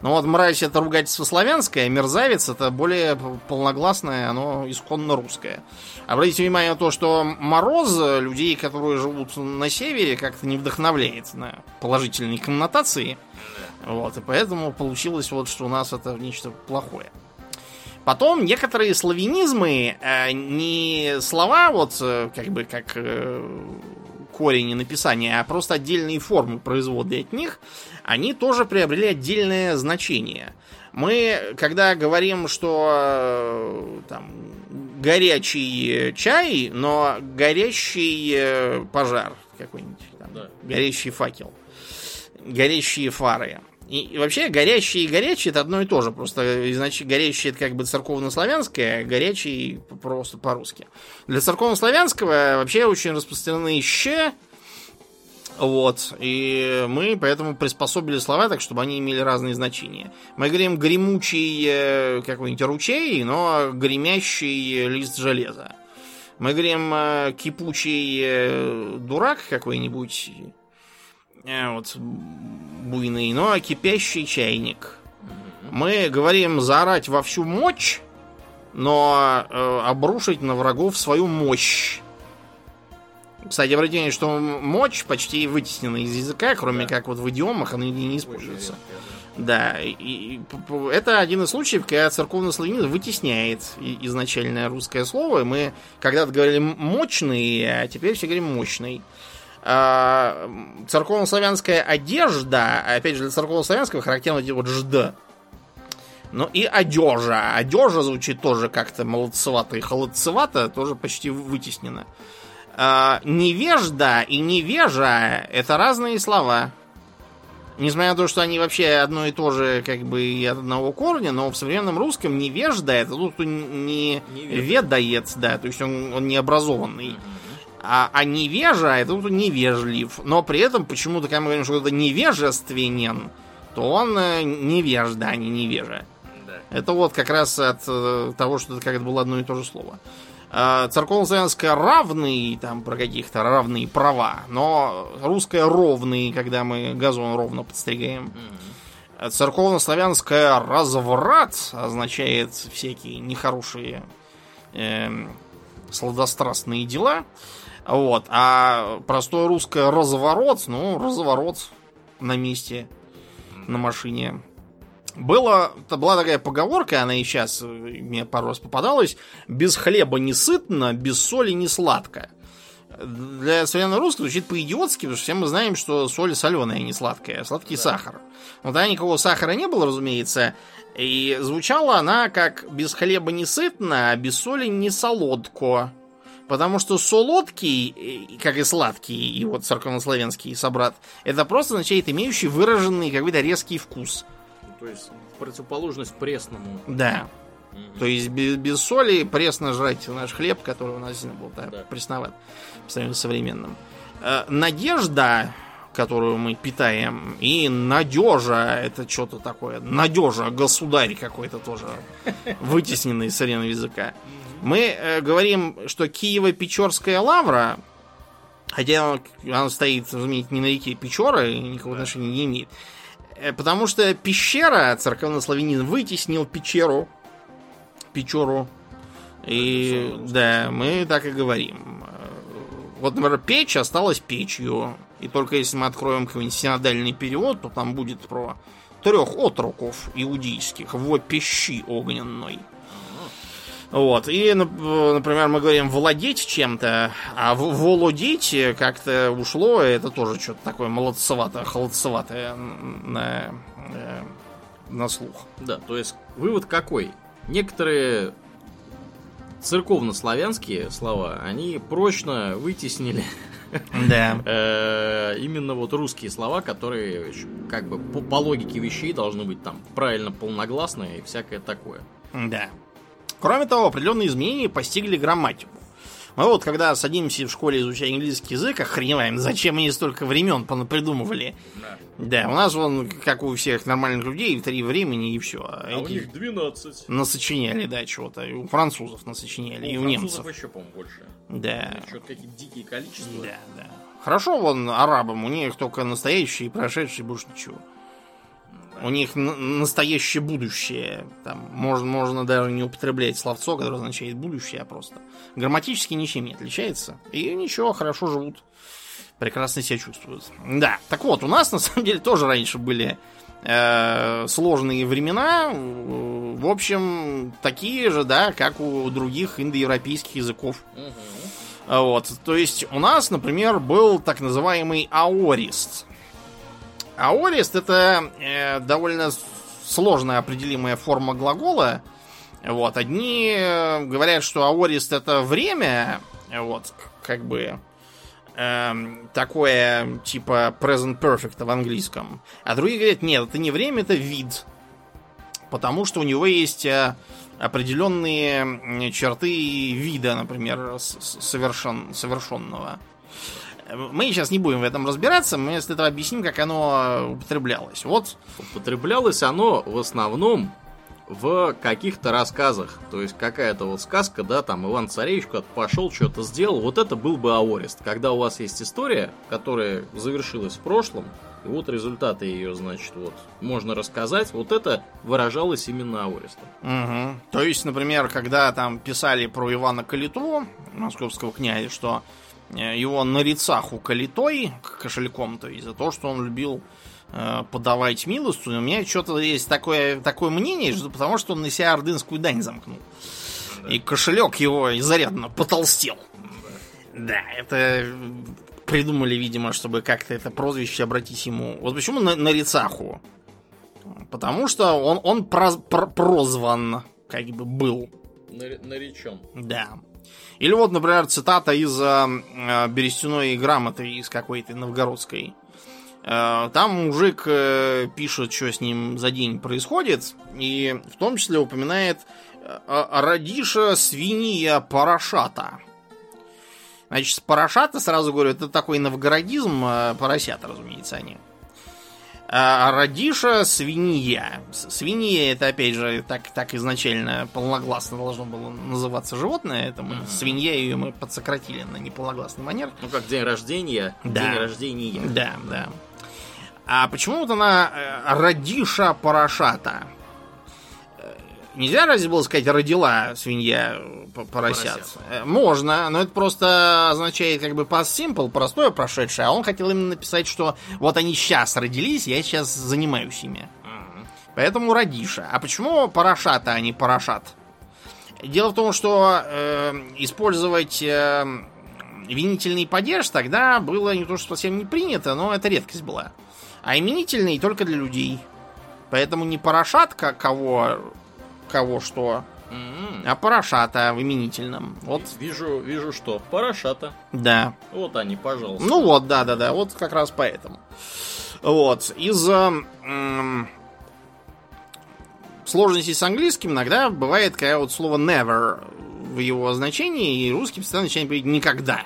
Но вот мразь это ругательство славянское, мерзавец это более полногласное, оно исконно русское. Обратите внимание на то, что мороз людей, которые живут на севере, как-то не вдохновляет на положительные коннотации. Вот, и поэтому получилось вот, что у нас это нечто плохое. Потом некоторые славянизмы, э, не слова, вот э, как бы как э, корень и написание, а просто отдельные формы производные от них, они тоже приобрели отдельное значение. Мы, когда говорим, что э, там горячий чай, но горящий э, пожар какой-нибудь, там,
Да.
горящий факел, горящие фары. И, и вообще горящий и горячий это одно и то же. Просто значит, горящий это как бы церковнославянское, а горячий просто по-русски. Для церковнославянского вообще очень распространены щ. Вот. И мы поэтому приспособили слова так, чтобы они имели разные значения. Мы говорим гремучий э, какой-нибудь ручей, но гремящий лист железа. Мы говорим э, кипучий э, дурак какой-нибудь, э, вот, буйный, но кипящий чайник. Мы говорим заорать во всю мощь, но э, обрушить на врагов свою мощь. Кстати, обратите внимание, что мощь почти вытеснена из языка, кроме
Да.
как вот в идиомах она не используется. Да, и, и это один из случаев, когда церковный славянизм вытесняет изначальное русское слово. Мы когда-то говорили мощный, а теперь все говорим мощный. А, церковнославянская одежда, опять же для церковнославянского характерно вот жд. Ну и одежа. Одежа звучит тоже как-то молодцевато и холодцевато, тоже почти вытеснено. А, невежда и невежа это разные слова. Несмотря на то, что они вообще одно и то же, как бы и одного корня, но в современном русском невежда это тот, кто не
Не
ведает, да, то есть он, он необразованный.
Мгм.
А, а невежа это тот, кто невежлив. Но при этом почему-то, когда мы говорим, что это невежественен, то он э, невежда, а не невежа.
Да.
Это вот как раз от э, того, что это как это было одно и то же слово. Э, церковнославянское равный, там про каких-то равные права, но русское ровный, когда мы газон ровно подстригаем. Церковнославянское разврат означает всякие нехорошие э, сладострастные дела. Вот. А простое русское разворот, ну, разворот на месте, на машине. Было, была такая поговорка, она и сейчас мне пару раз попадалась. Без хлеба не сытно, без соли не сладко. Для современного русского звучит по-идиотски, потому что все мы знаем, что соль соленая, а не сладкая, а сладкий да. сахар. Но тогда никакого сахара не было, разумеется. И звучала она как без хлеба не сытно, а без соли не солодко. Потому что солодкий, как и сладкий, и вот церковнославянский собрат, это просто означает имеющий выраженный какой-то резкий вкус.
То есть противоположность пресному.
Да. Угу. То есть без, без соли пресно жрать наш хлеб, который у нас был да, да. пресноват по сравнению с современным. Э, надежда, которую мы питаем, и надежа, это что-то такое. Надежа, государь какой-то тоже вытесненный с языка. Мы э, говорим, что Киево-Печорская лавра, хотя она стоит, разумеется, не на реке Печора и никакого отношения не имеет, э, потому что пещера, церковнославянин вытеснил пещеру, Печору, и да, мы так и говорим. Вот, например, печь осталась печью. И только если мы откроем какой-нибудь синодальный перевод, то там будет про трех отроков иудейских в пещи огненной. Вот. И, например, мы говорим владеть чем-то, а володеть как-то ушло, это тоже что-то такое молодцеватое, холодцеватое на, э, на слух.
Да, то есть вывод какой? Некоторые церковно-славянские слова, они прочно вытеснили
да.
Э, именно вот русские слова, которые как бы по логике вещей должны быть там правильно полногласные и всякое такое.
Да. Кроме того, определенные изменения постигли грамматику. Мы вот когда садимся в школе изучать английский язык, охреневаем, зачем они столько времен придумывали. Да. да, у нас вон, как у всех нормальных людей, три времени и все.
А, а у них 12.
Насочиняли, да, чего-то. И у французов насочиняли, ну, и у немцев.
еще, по-моему, больше.
Да.
Что-то какие-то дикие количества.
Да, да. Хорошо, вон арабам, у них только настоящие и прошедшие, больше ничего. У них настоящее будущее. Там можно, можно даже не употреблять словцо, которое означает будущее, а просто грамматически ничем не отличается. И ничего, хорошо живут. Прекрасно себя чувствуют. Да, так вот, у нас на самом деле тоже раньше были э, сложные времена. В общем, такие же, да, как у других индоевропейских языков. Угу. Вот, то есть у нас, например, был так называемый аорист. Аорист это э, довольно сложная определимая форма глагола. Вот, одни э, говорят, что аорист это время, вот, как бы э, такое типа present perfect в английском. А другие говорят, нет, это не время, это вид. Потому что у него есть э, определенные черты вида, например, совершен, совершенного. Мы сейчас не будем в этом разбираться, мы вместо этого объясним, как оно употреблялось. Вот.
Употреблялось оно в основном в каких-то рассказах. То есть какая-то вот сказка, да, там Иван Царевич куда-то пошел, что-то сделал. Вот это был бы аорист. Когда у вас есть история, которая завершилась в прошлом, и вот результаты ее, значит, вот можно рассказать. Вот это выражалось именно аористом.
Угу. То есть, например, когда там писали про Ивана Калиту, московского князя, что его на рецаху калитой, кошельком, то есть за то, что он любил э, подавать милостыню. У меня что-то есть такое, такое мнение, что потому что он на себя ордынскую дань замкнул. И кошелек его изрядно потолстел. Да, это придумали, видимо, чтобы как-то это прозвище обратить ему. Вот почему на, на рецаху? Потому что он, он проз, про, прозван, как бы был.
Наречен.
Да. Или вот, например, цитата из э, берестяной грамоты из какой-то новгородской. Э, там мужик э, пишет, что с ним за день происходит, и в том числе упоминает э, «Радиша свинья парашата». Значит, парашата, сразу говорю, это такой новгородизм, э, поросята, разумеется, они. А радиша свинья. Свинья это опять же так, так изначально полногласно должно было называться животное. Это мы,
Мгм.
свинья ее мы подсократили на неполногласный манер.
Ну, как день рождения,
Да.
день рождения.
Да, да. А почему вот она э, радиша порошата? Нельзя разве было сказать родила свинья э, по- поросят?
Поросят.
Э, Можно, но это просто означает как бы past simple, простое прошедшее, а он хотел именно написать, что вот они сейчас родились, я сейчас занимаюсь ими. Поэтому радиша. А почему порошата, а не порошат? Дело в том, что э, использовать э, винительный падеж тогда было не то, что совсем не принято, но это редкость была. А именительный только для людей. Поэтому не порошат, как кого, кого что,
М.
а порошата в именительном. Вот,
Вижу, вижу что. Парашата.
да.
Вот они, пожалуйста.
Ну вот, да-да-да, вот как раз поэтому. Вот, из м, сложностей с английским иногда бывает, когда вот слово never в его значении, и русский постоянно начинает говорить никогда.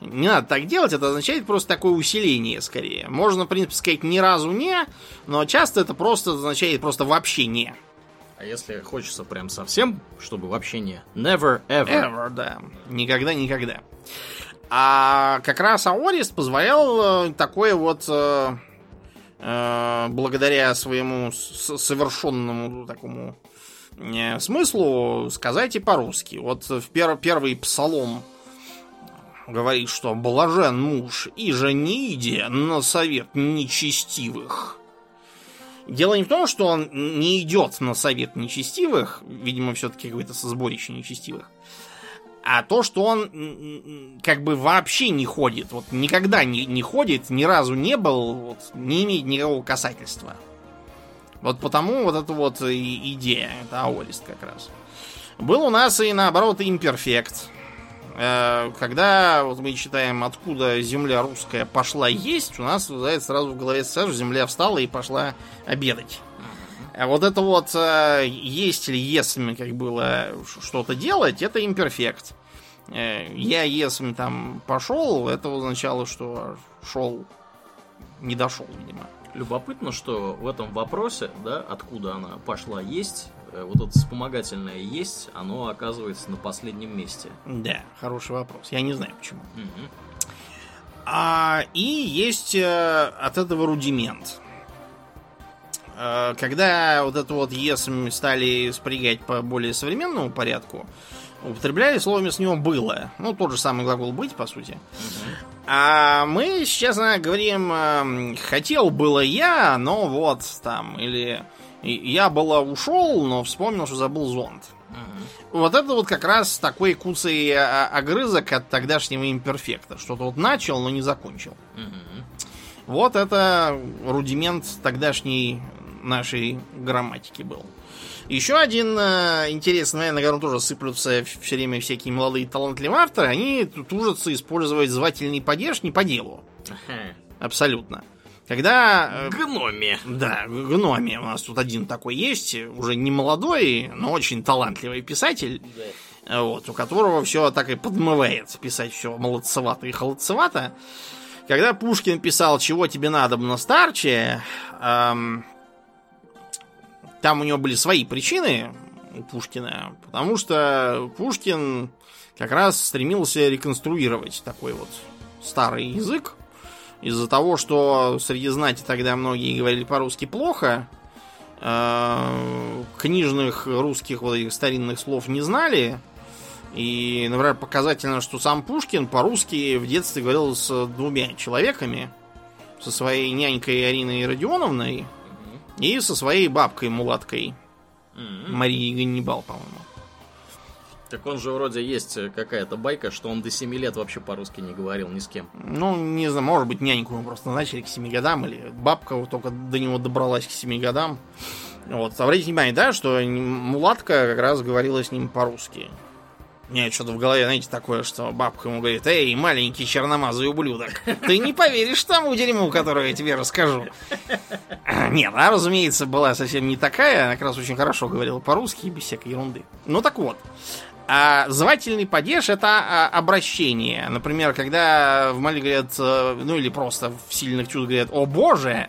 Мгм.
Не надо так делать, это означает просто такое усиление скорее. Можно, в принципе, сказать ни разу не, но часто это просто означает просто вообще не.
А если хочется прям совсем, чтобы вообще не never ever.
Ever, да. Никогда, никогда. А как раз Аорист позволял э, такое вот э, э, благодаря своему совершенному такому смыслу сказать и по-русски. Вот в пер- первый псалом говорит, что блажен муж и же не иди на совет нечестивых. Дело не в том, что он не идет на совет нечестивых, видимо, все-таки какое-то сборище нечестивых, а то, что он как бы вообще не ходит, вот никогда не, не ходит, ни разу не был, вот, не имеет никакого касательства. Вот потому вот эта вот идея, это аолист как раз. Был у нас и наоборот имперфект. Э, Когда вот мы читаем, откуда земля русская пошла есть, у нас вызывает сразу в голове сразу земля встала и пошла обедать. А вот это вот э, есть или если как было что-то делать, это имперфект. Э, Я если там пошел, это означало, что шел, не дошел, видимо.
Любопытно, что в этом вопросе, да, откуда она пошла есть, вот это вспомогательное есть, оно оказывается на последнем месте.
Да, хороший вопрос. Я не знаю почему.
Мгм.
А, и есть э, от этого рудимент. Э, когда вот это вот есм стали спрягать по более современному порядку, употребляли слово вместо него было. Ну, тот же самый глагол быть, по сути. А мы сейчас э, говорим э, хотел было я, но вот там, или я было ушел, но вспомнил, что забыл зонт.
Мгм.
Вот это вот как раз такой куцый а, огрызок от тогдашнего имперфекта. Что-то вот начал, но не закончил.
Мгм.
Вот это рудимент тогдашней нашей грамматики был. Еще один э, интересный момент, на котором тоже сыплются все время всякие молодые талантливые авторы, они тужатся использовать звательный падеж не по делу.
Ага.
Абсолютно. Когда э,
Гноми.
да, гноми. У нас тут один такой есть, уже не молодой, но очень талантливый писатель,
Да.
вот, у которого все так и подмывает писать все молодцевато и холодцевато. Когда Пушкин писал «Чего тебе надо, старче», эм, там у него были свои причины у Пушкина, потому что Пушкин как раз стремился реконструировать такой вот старый язык, из-за того, что среди знати тогда многие говорили по-русски плохо, э, книжных русских вот этих старинных слов не знали. И, например, показательно, что сам Пушкин по-русски в детстве говорил с двумя человеками. Со своей нянькой Ариной Родионовной и со своей бабкой Мулаткой. Марией Ганнибал, по-моему.
Так он же вроде есть э, какая-то байка, что он до 7 лет вообще по-русски не говорил ни с кем.
Ну, не знаю, может быть, няньку ему просто назначили к 7 годам, или бабка вот только до него добралась к 7 годам. Вот, обратите внимание, да, что мулатка как раз говорила с ним по-русски. У меня что-то в голове, знаете, такое, что бабка ему говорит, эй, маленький черномазый ублюдок, ты не поверишь тому дерьму, которое я тебе расскажу. Нет, она, разумеется, была совсем не такая, она как раз очень хорошо говорила по-русски, без всякой ерунды. Ну так вот, а звательный падеж это а, обращение. Например, когда в молитве говорят, э, ну или просто в сильных чувствах говорят «О боже!»,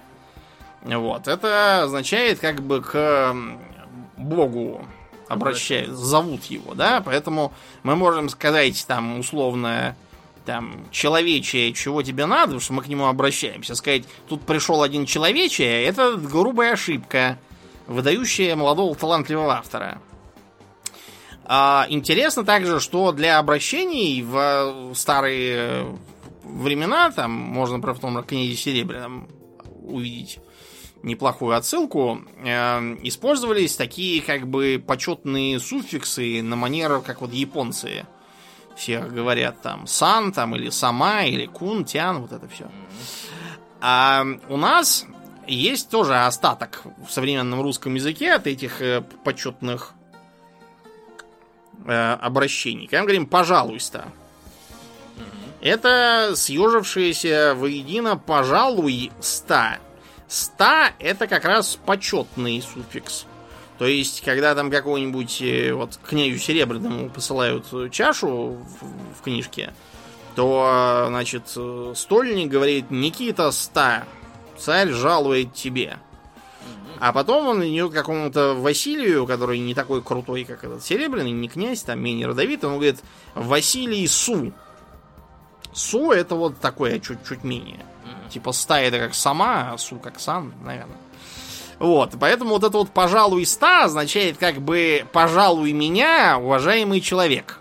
Вот. Это означает как бы к богу обращают, зовут его, да, поэтому мы можем сказать там условно там, человече, чего тебе надо, потому что мы к нему обращаемся. Сказать, тут пришел один человече, это грубая ошибка, выдающая молодого талантливого автора. А, интересно также, что для обращений в старые времена, там можно, про том книге Серебряном увидеть неплохую отсылку, э, использовались такие как бы почетные суффиксы на манер, как вот японцы всех говорят там сан там или сама или кун, тян, вот это все. А у нас есть тоже остаток в современном русском языке от этих э, почетных э, обращений. Когда мы говорим «пожалуйста», это съежившееся воедино «пожалуй ста». «Ста» — это как раз почетный суффикс. То есть, когда там какого-нибудь э, вот князю Серебряному посылают чашу в, в книжке, то, значит, стольник говорит Никита Ста, царь жалует тебе. А потом он идет к какому-то Василию, который не такой крутой, как этот Серебряный, не князь, там менее родовитый, он говорит Василий Су. Су это вот такое чуть-чуть менее. Типа ста это как сама, а су как сан, наверное. Вот, поэтому вот это вот «пожалуй, ста» означает как бы «пожалуй меня, уважаемый человек».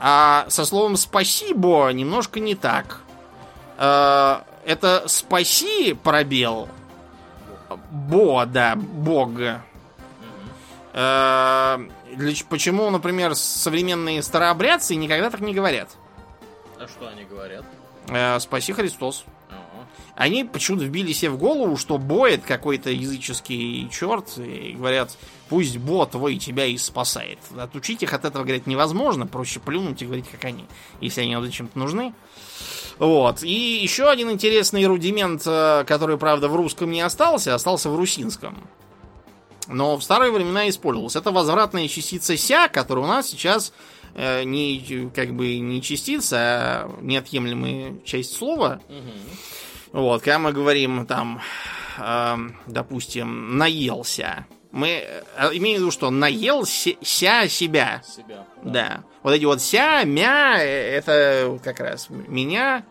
А со словом «спасибо» немножко не так. Э, это «спаси» пробел. Бо, да, бог. Э, почему, например, современные старообрядцы никогда так не говорят?
А что они говорят?
Э, спаси Христос. Они почему-то вбили себе в голову, что Боет какой-то языческий черт, и говорят, пусть Бо твой тебя и спасает. Отучить их от этого, говорят, невозможно, проще плюнуть и говорить, как они, если они зачем-то нужны. Вот. И еще один интересный рудимент, э, который, правда, в русском не остался, остался в русинском. Но в старые времена использовался. Это возвратная частица ся, которая у нас сейчас э, не как бы не частица, а неотъемлемая часть слова. Угу. Вот, когда мы говорим там, э, допустим, наелся, мы э, имеем в виду, что наел ся себя. Себя. Да. да. Вот эти вот ся, мя, это как раз меня,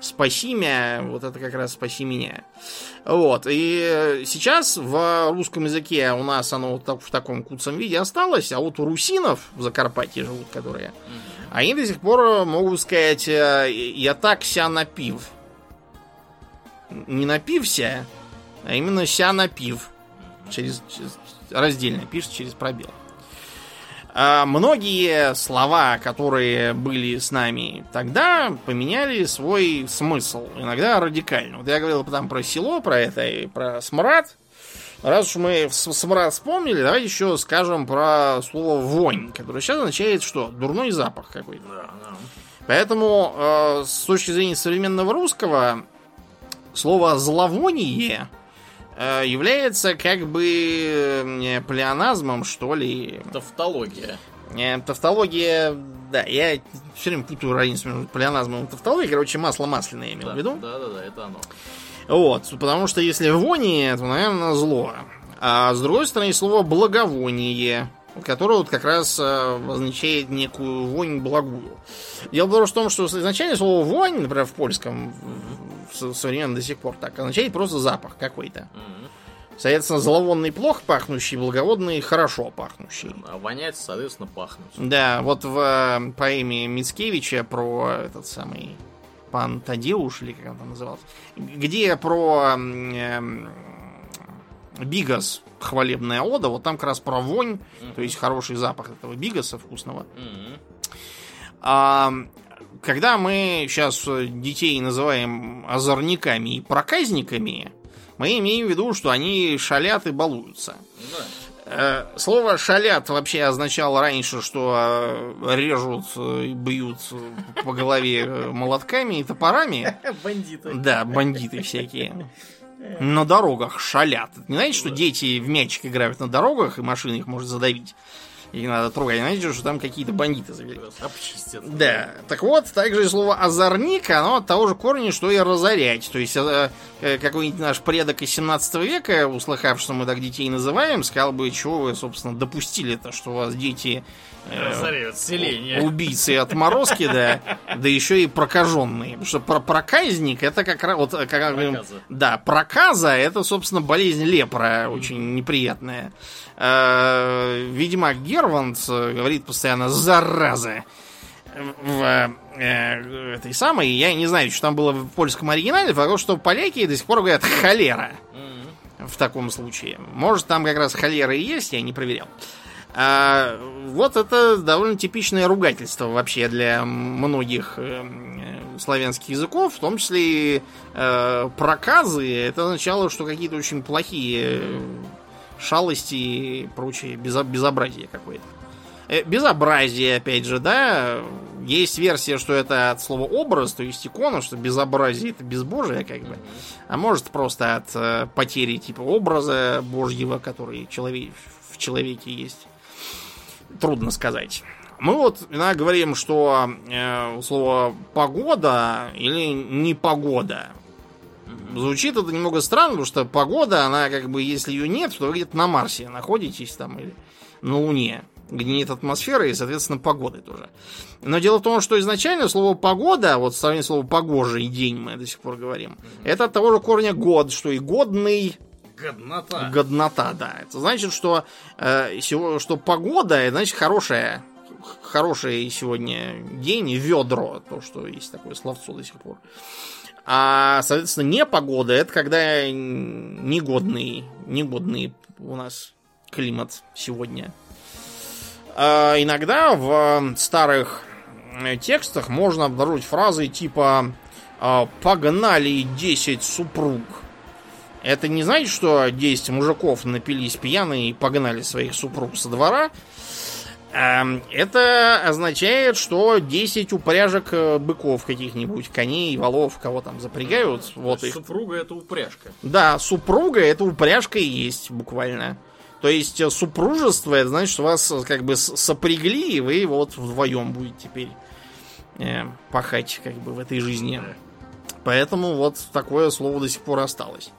спаси меня, вот это как раз спаси меня. Вот. И сейчас в русском языке у нас оно вот в таком куцом виде осталось, а вот у русинов в Закарпатье живут, которые, mm-hmm. они до сих пор могут сказать, э, я так ся напив не напився, а именно ся напив. Через, через раздельно пишет через пробел. А многие слова, которые были с нами тогда, поменяли свой смысл. Иногда радикально. Вот я говорил там про село, про это и про смрад. Раз уж мы смрад вспомнили, давайте еще скажем про слово вонь, которое сейчас означает что? Дурной запах какой-то. Да, да. Поэтому э, с точки зрения современного русского слово «зловоние» э, является как бы плеоназмом, что ли.
Тавтология.
Э, тавтология, да, я все время путаю разницу между плеоназмом и тавтологией. Короче, масло масляное я имел
да,
в виду.
Да, да, да, это оно.
Вот, потому что если вони, то, наверное, зло. А с другой стороны, слово благовоние, которое вот как раз э, означает некую вонь благую. Дело в том, что изначально слово вонь, например, в польском, современно до сих пор так, означает просто запах какой-то. Соответственно, зловонный плохо пахнущий, благоводный хорошо пахнущий.
А вонять, соответственно, пахнуть.
Да, вот в э, поэме Мицкевича про этот самый пан Тадеуш, или как он там назывался, где про э, Бигас хвалебная ода, вот там как раз про вонь, mm-hmm. то есть хороший запах этого Бигаса вкусного. Mm-hmm. А, когда мы сейчас детей называем озорниками и проказниками, мы имеем в виду, что они шалят и балуются. Да. Э, слово шалят вообще означало раньше, что э, режут и бьют по голове молотками и топорами.
Бандиты.
Да, бандиты всякие. На дорогах шалят. Не знаете, что дети в мячик играют на дорогах, и машины их может задавить? Их надо трогать, знаете, что там какие-то бандиты завели.
Обчистят.
Да. Так вот, также и слово озорник, оно от того же корня, что и разорять. То есть, э, э, какой-нибудь наш предок из 17 века, услыхав, что мы так детей называем, сказал бы, чего вы, собственно, допустили-то, что у вас дети э,
Разоряют селение.
убийцы и отморозки, да, да еще и прокаженные. Потому что про проказник это как раз вот как
Проказа.
да, проказа это, собственно, болезнь лепра, очень неприятная. Э, Ведьмак Герванд э, говорит постоянно зараза в э, этой самой, я не знаю, что там было в польском оригинале, потому что поляки до сих пор говорят холера в таком случае. Может, там как раз холера и есть, я не проверял. А, вот это довольно типичное ругательство вообще для многих э, славянских языков, в том числе и э, проказы. Это означало, что какие-то очень плохие э, шалости и прочее безо- безобразие какое-то. Э, безобразие, опять же, да. Есть версия, что это от слова образ, то есть икона, что безобразие это безбожие, как бы. А может просто от э, потери типа образа Божьего, который челове- в человеке есть. Трудно сказать. Мы вот иногда говорим, что э, слово погода или непогода. Звучит это немного странно, потому что погода, она как бы, если ее нет, то вы где-то на Марсе находитесь там или на Луне, где нет атмосферы и, соответственно, погоды тоже. Но дело в том, что изначально слово погода, вот в сравнении слово погожий день мы до сих пор говорим, это от того же корня год, что и годный,
Годнота.
Годнота, да. Это значит, что, э, что погода, значит хорошая. Хороший сегодня день, ведро, то, что есть такое словцо до сих пор. А, соответственно, непогода, это когда негодный, негодный у нас климат сегодня. А, иногда в старых э, текстах можно обнаружить фразы типа а, «погнали 10 супруг». Это не значит, что 10 мужиков напились пьяные и погнали своих супруг со двора. Эм, Это означает, что 10 упряжек э, быков каких-нибудь, коней, валов, кого там запрягают. Вот их.
Супруга это упряжка.
Да, супруга это упряжка и есть буквально. То есть э, супружество, это значит, что вас э, как бы сопрягли, и вы вот вдвоем будете теперь э, пахать как бы в этой жизни. Поэтому вот такое слово до сих пор осталось.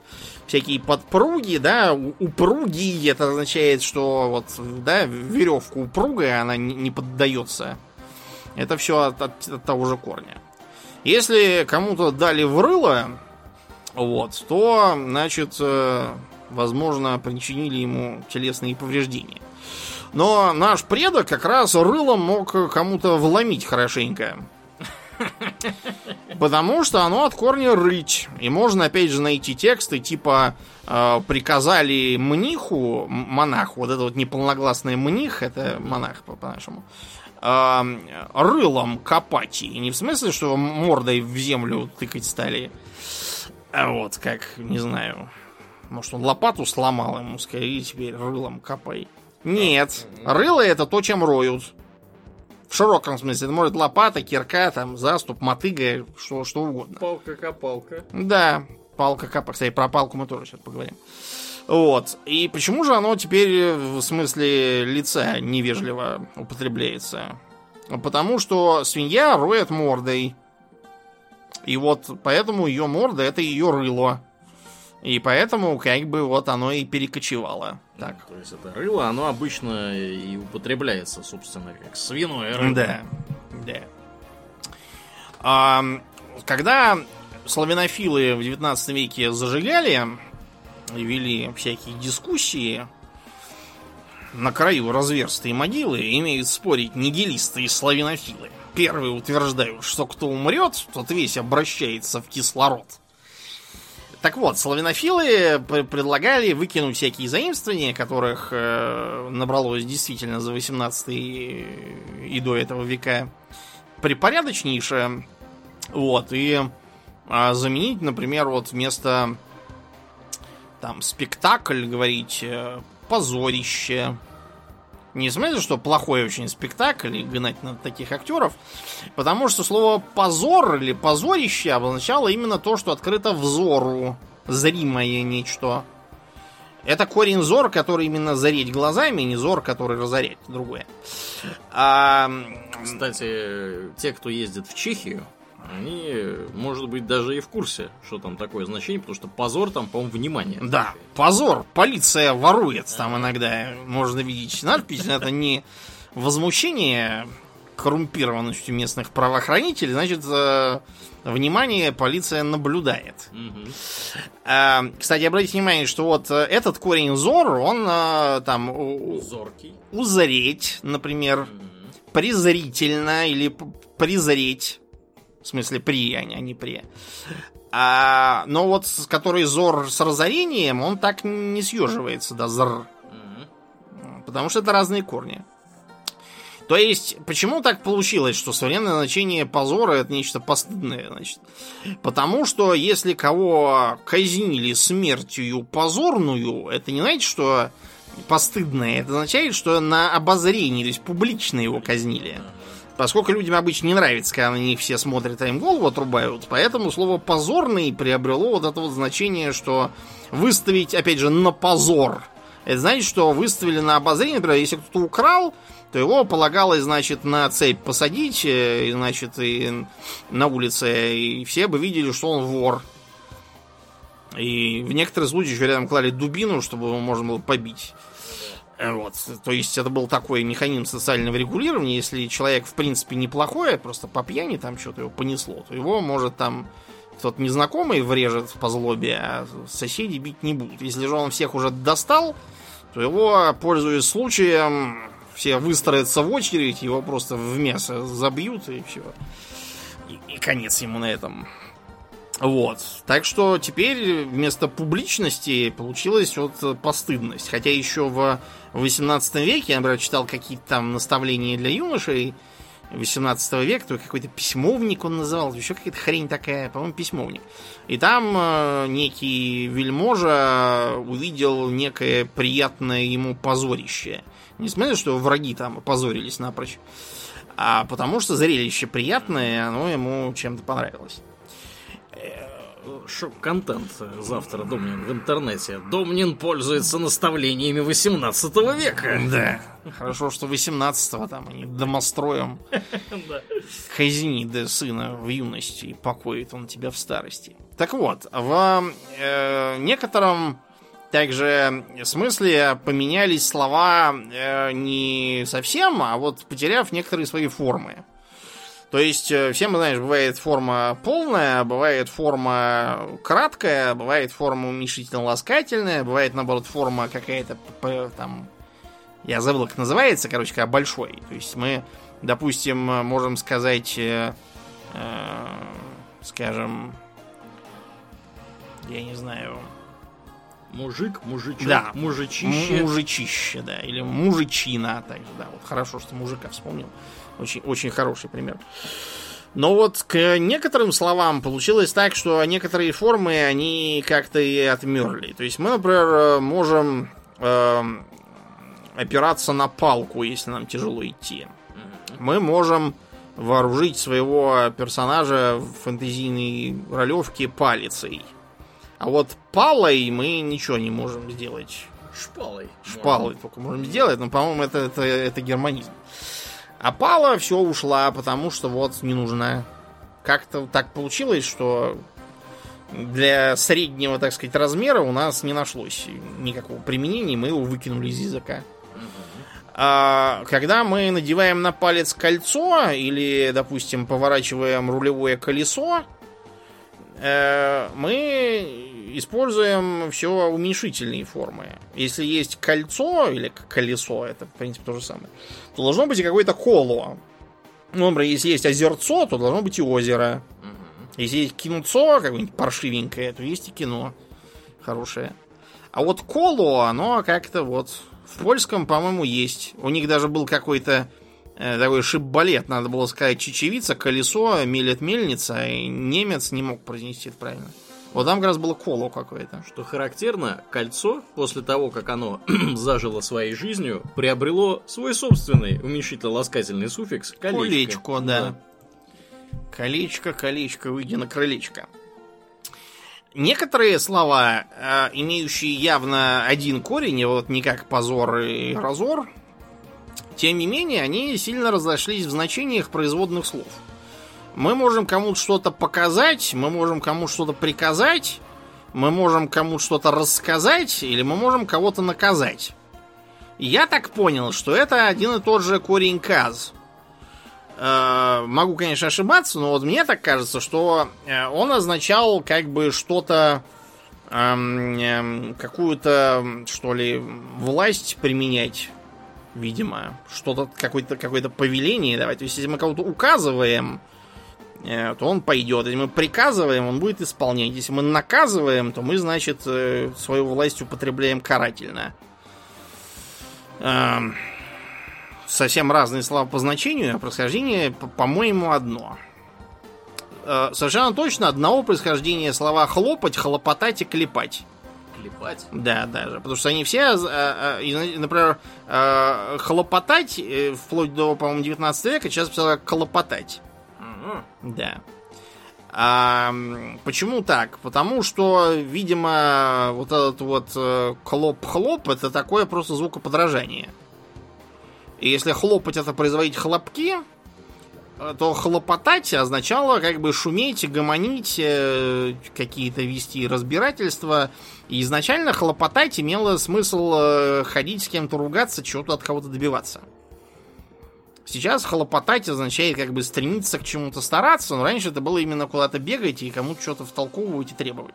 Всякие подпруги, да, упруги, это означает, что вот, да, веревка упругая, она не, поддается. Это все от, от- от того же корня. Если кому-то дали в рыло, вот, то, значит, э, возможно, причинили ему телесные повреждения. Но наш предок как раз рылом мог кому-то вломить хорошенько. Потому что оно от корня рыть. И можно, опять же, найти тексты типа э, приказали мниху, монаху, вот это вот неполногласный мних, это монах по- по-нашему, э, рылом копать. И не в смысле, что мордой в землю тыкать стали, а вот как, не знаю, может он лопату сломал ему, скорее теперь рылом копай. Нет, рыло это то, чем роют. В широком смысле. Это может лопата, кирка, там, заступ, мотыга, что, что угодно.
Палка-копалка.
Да, палка капа. Кстати, про палку мы тоже сейчас поговорим. Вот. И почему же оно теперь в смысле лица невежливо употребляется? Потому что свинья роет мордой. И вот поэтому ее морда это ее рыло. И поэтому как бы вот оно и перекочевало. Так.
То есть это рыло, оно обычно и употребляется, собственно, как свиное рыло.
Да, да. А, когда славянофилы в 19 веке зажигали и вели всякие дискуссии, на краю разверстой могилы имеют спорить нигилисты и славянофилы. Первые утверждают, что кто умрет, тот весь обращается в кислород. Так вот, славянофилы пр- предлагали выкинуть всякие заимствования, которых э, набралось действительно за 18 и до этого века припорядочнейшее. Вот, и а, заменить, например, вот вместо там спектакль говорить э, позорище. Не в смысле, что плохой очень спектакль и гнать на таких актеров, потому что слово позор или позорище обозначало именно то, что открыто взору, зримое нечто. Это корень зор, который именно зареть глазами, не зор, который разорять. Другое. А,
Кстати, те, кто ездит в Чехию, они, может быть, даже и в курсе, что там такое значение, потому что позор там, по-моему, внимание.
Да, позор. Полиция ворует. Там иногда можно видеть надпись. Это не возмущение коррумпированностью местных правоохранителей, значит, э, внимание полиция наблюдает. А, Кстати, обратите внимание, что вот э, этот корень зор, он э, там
Зоркий.
узреть, например,
Мгм.
презрительно или презреть. В смысле, при, а не, а не при. А, но вот с который зор с разорением, он так не съеживается до зр. Потому что это разные корни. То есть, почему так получилось, что современное значение позора это нечто постыдное, значит? Потому что если кого казнили смертью позорную, это не значит, что постыдное, это означает, что на обозрении, то есть публично его казнили. Поскольку людям обычно не нравится, когда них все смотрят, а им голову отрубают, поэтому слово «позорный» приобрело вот это вот значение, что выставить, опять же, на позор. Это значит, что выставили на обозрение, например, если кто-то украл, то его полагалось, значит, на цепь посадить, э, и, значит, и на улице, и все бы видели, что он вор. И в некоторых случаях еще рядом клали дубину, чтобы его можно было побить. Э, Вот. То есть это был такой механизм социального регулирования. Если человек, в принципе, неплохой, просто по пьяни там что-то его понесло, то его может там кто-то незнакомый врежет по злобе, а соседи бить не будут. Если же он всех уже достал, то его, пользуясь случаем, все выстроятся в очередь, его просто в мясо забьют и все. И, и конец ему на этом. Вот. Так что теперь вместо публичности получилась вот постыдность. Хотя еще в 18 веке, я, например, читал какие-то там наставления для юношей 18 века, то какой-то письмовник он называл, еще какая-то хрень такая, по-моему, письмовник. И там э, некий вельможа увидел некое приятное ему позорище. Несмотря на то, что враги там опозорились напрочь, а потому что зрелище приятное, оно ему чем-то понравилось.
Шок-контент завтра, Домнин, в интернете. Домнин пользуется наставлениями 18 века.
Да. Хорошо, что 18-го там они домостроем
Да.
казни да сына в юности и покоит он тебя в старости. Так вот, в э, некотором также смысле поменялись слова э, не совсем, а вот потеряв некоторые свои формы. То есть, э, все мы знаем, бывает форма полная, бывает форма краткая, бывает форма уменьшительно-ласкательная, бывает, наоборот, форма какая-то там... Я забыл, как называется, короче, как большой. То есть мы, допустим, можем сказать, э, э, скажем, я не знаю,
Мужик, мужичок,
Да.
мужичище.
мужичище, да, или мужичина, также, да, вот хорошо, что мужика вспомнил. Очень, очень хороший пример. Но вот к некоторым словам получилось так, что некоторые формы, они как-то и отмерли. То есть мы, например, можем эм, опираться на палку, если нам тяжело идти. Мы можем вооружить своего персонажа в фэнтезийной ролевке палицей. А вот палой мы ничего не можем сделать.
Шпалой.
Шпалой только можем сделать, но, по-моему, это, это, это германизм. А пала все ушла, потому что вот не нужна. Как-то так получилось, что для среднего, так сказать, размера у нас не нашлось никакого применения, мы его выкинули из языка. А когда мы надеваем на палец кольцо или, допустим, поворачиваем рулевое колесо, э, мы используем все уменьшительные формы. Если есть кольцо или колесо, это, в принципе, то же самое, то должно быть и какое-то коло. Ну, например, если есть озерцо, то должно быть и озеро. Если есть кинуцо, какое-нибудь паршивенькое, то есть и кино хорошее. А вот коло, оно как-то вот в польском, по-моему, есть. У них даже был какой-то э, такой шип-балет, надо было сказать чечевица, колесо, мелет мельница, и немец не мог произнести это правильно. Вот там как раз было коло какое-то.
Что характерно, кольцо, после того, как оно зажило своей жизнью, приобрело свой собственный уменьшительно-ласкательный суффикс колечко.
Колечко, да. Колечко, колечко, выйди на крылечко. некоторые слова, э, имеющие явно один корень, вот не как позор и разор, тем не менее, они сильно разошлись в значениях производных слов. Мы можем кому-то что-то показать, мы можем кому-то что-то приказать, мы можем кому-то что-то рассказать, или мы можем кого-то наказать. Я так понял, что это один и тот же корень каз. Э, могу, конечно, ошибаться, но вот мне так кажется, что э, он означал как бы что-то, эм, эм, какую-то, что ли, власть применять, видимо, что-то, какое-то какое повеление давать. То есть, если мы кого-то указываем, то он пойдет. Если мы приказываем, он будет исполнять. Если мы наказываем, то мы, значит, свою власть употребляем карательно. Эм, совсем разные слова по значению, а происхождение, по-моему, одно. Э, совершенно точно одного происхождения слова хлопать, хлопотать и клепать.
Клепать?
Да, даже. Потому что они все, э, э, например, хлопотать, вплоть до, по-моему, 19 века, сейчас писал как колопотать. Да. А, почему так? Потому что, видимо, вот этот вот хлоп-хлоп это такое просто звукоподражание. И если хлопать это производить хлопки, э, то хлопотать означало как бы шуметь, гомонить, э, какие-то вести разбирательства. И изначально хлопотать имело смысл э, ходить с кем-то ругаться, чего-то от кого-то добиваться. Сейчас хлопотать означает как бы стремиться к чему-то стараться, но раньше это было именно куда-то бегать и кому-то что-то втолковывать и требовать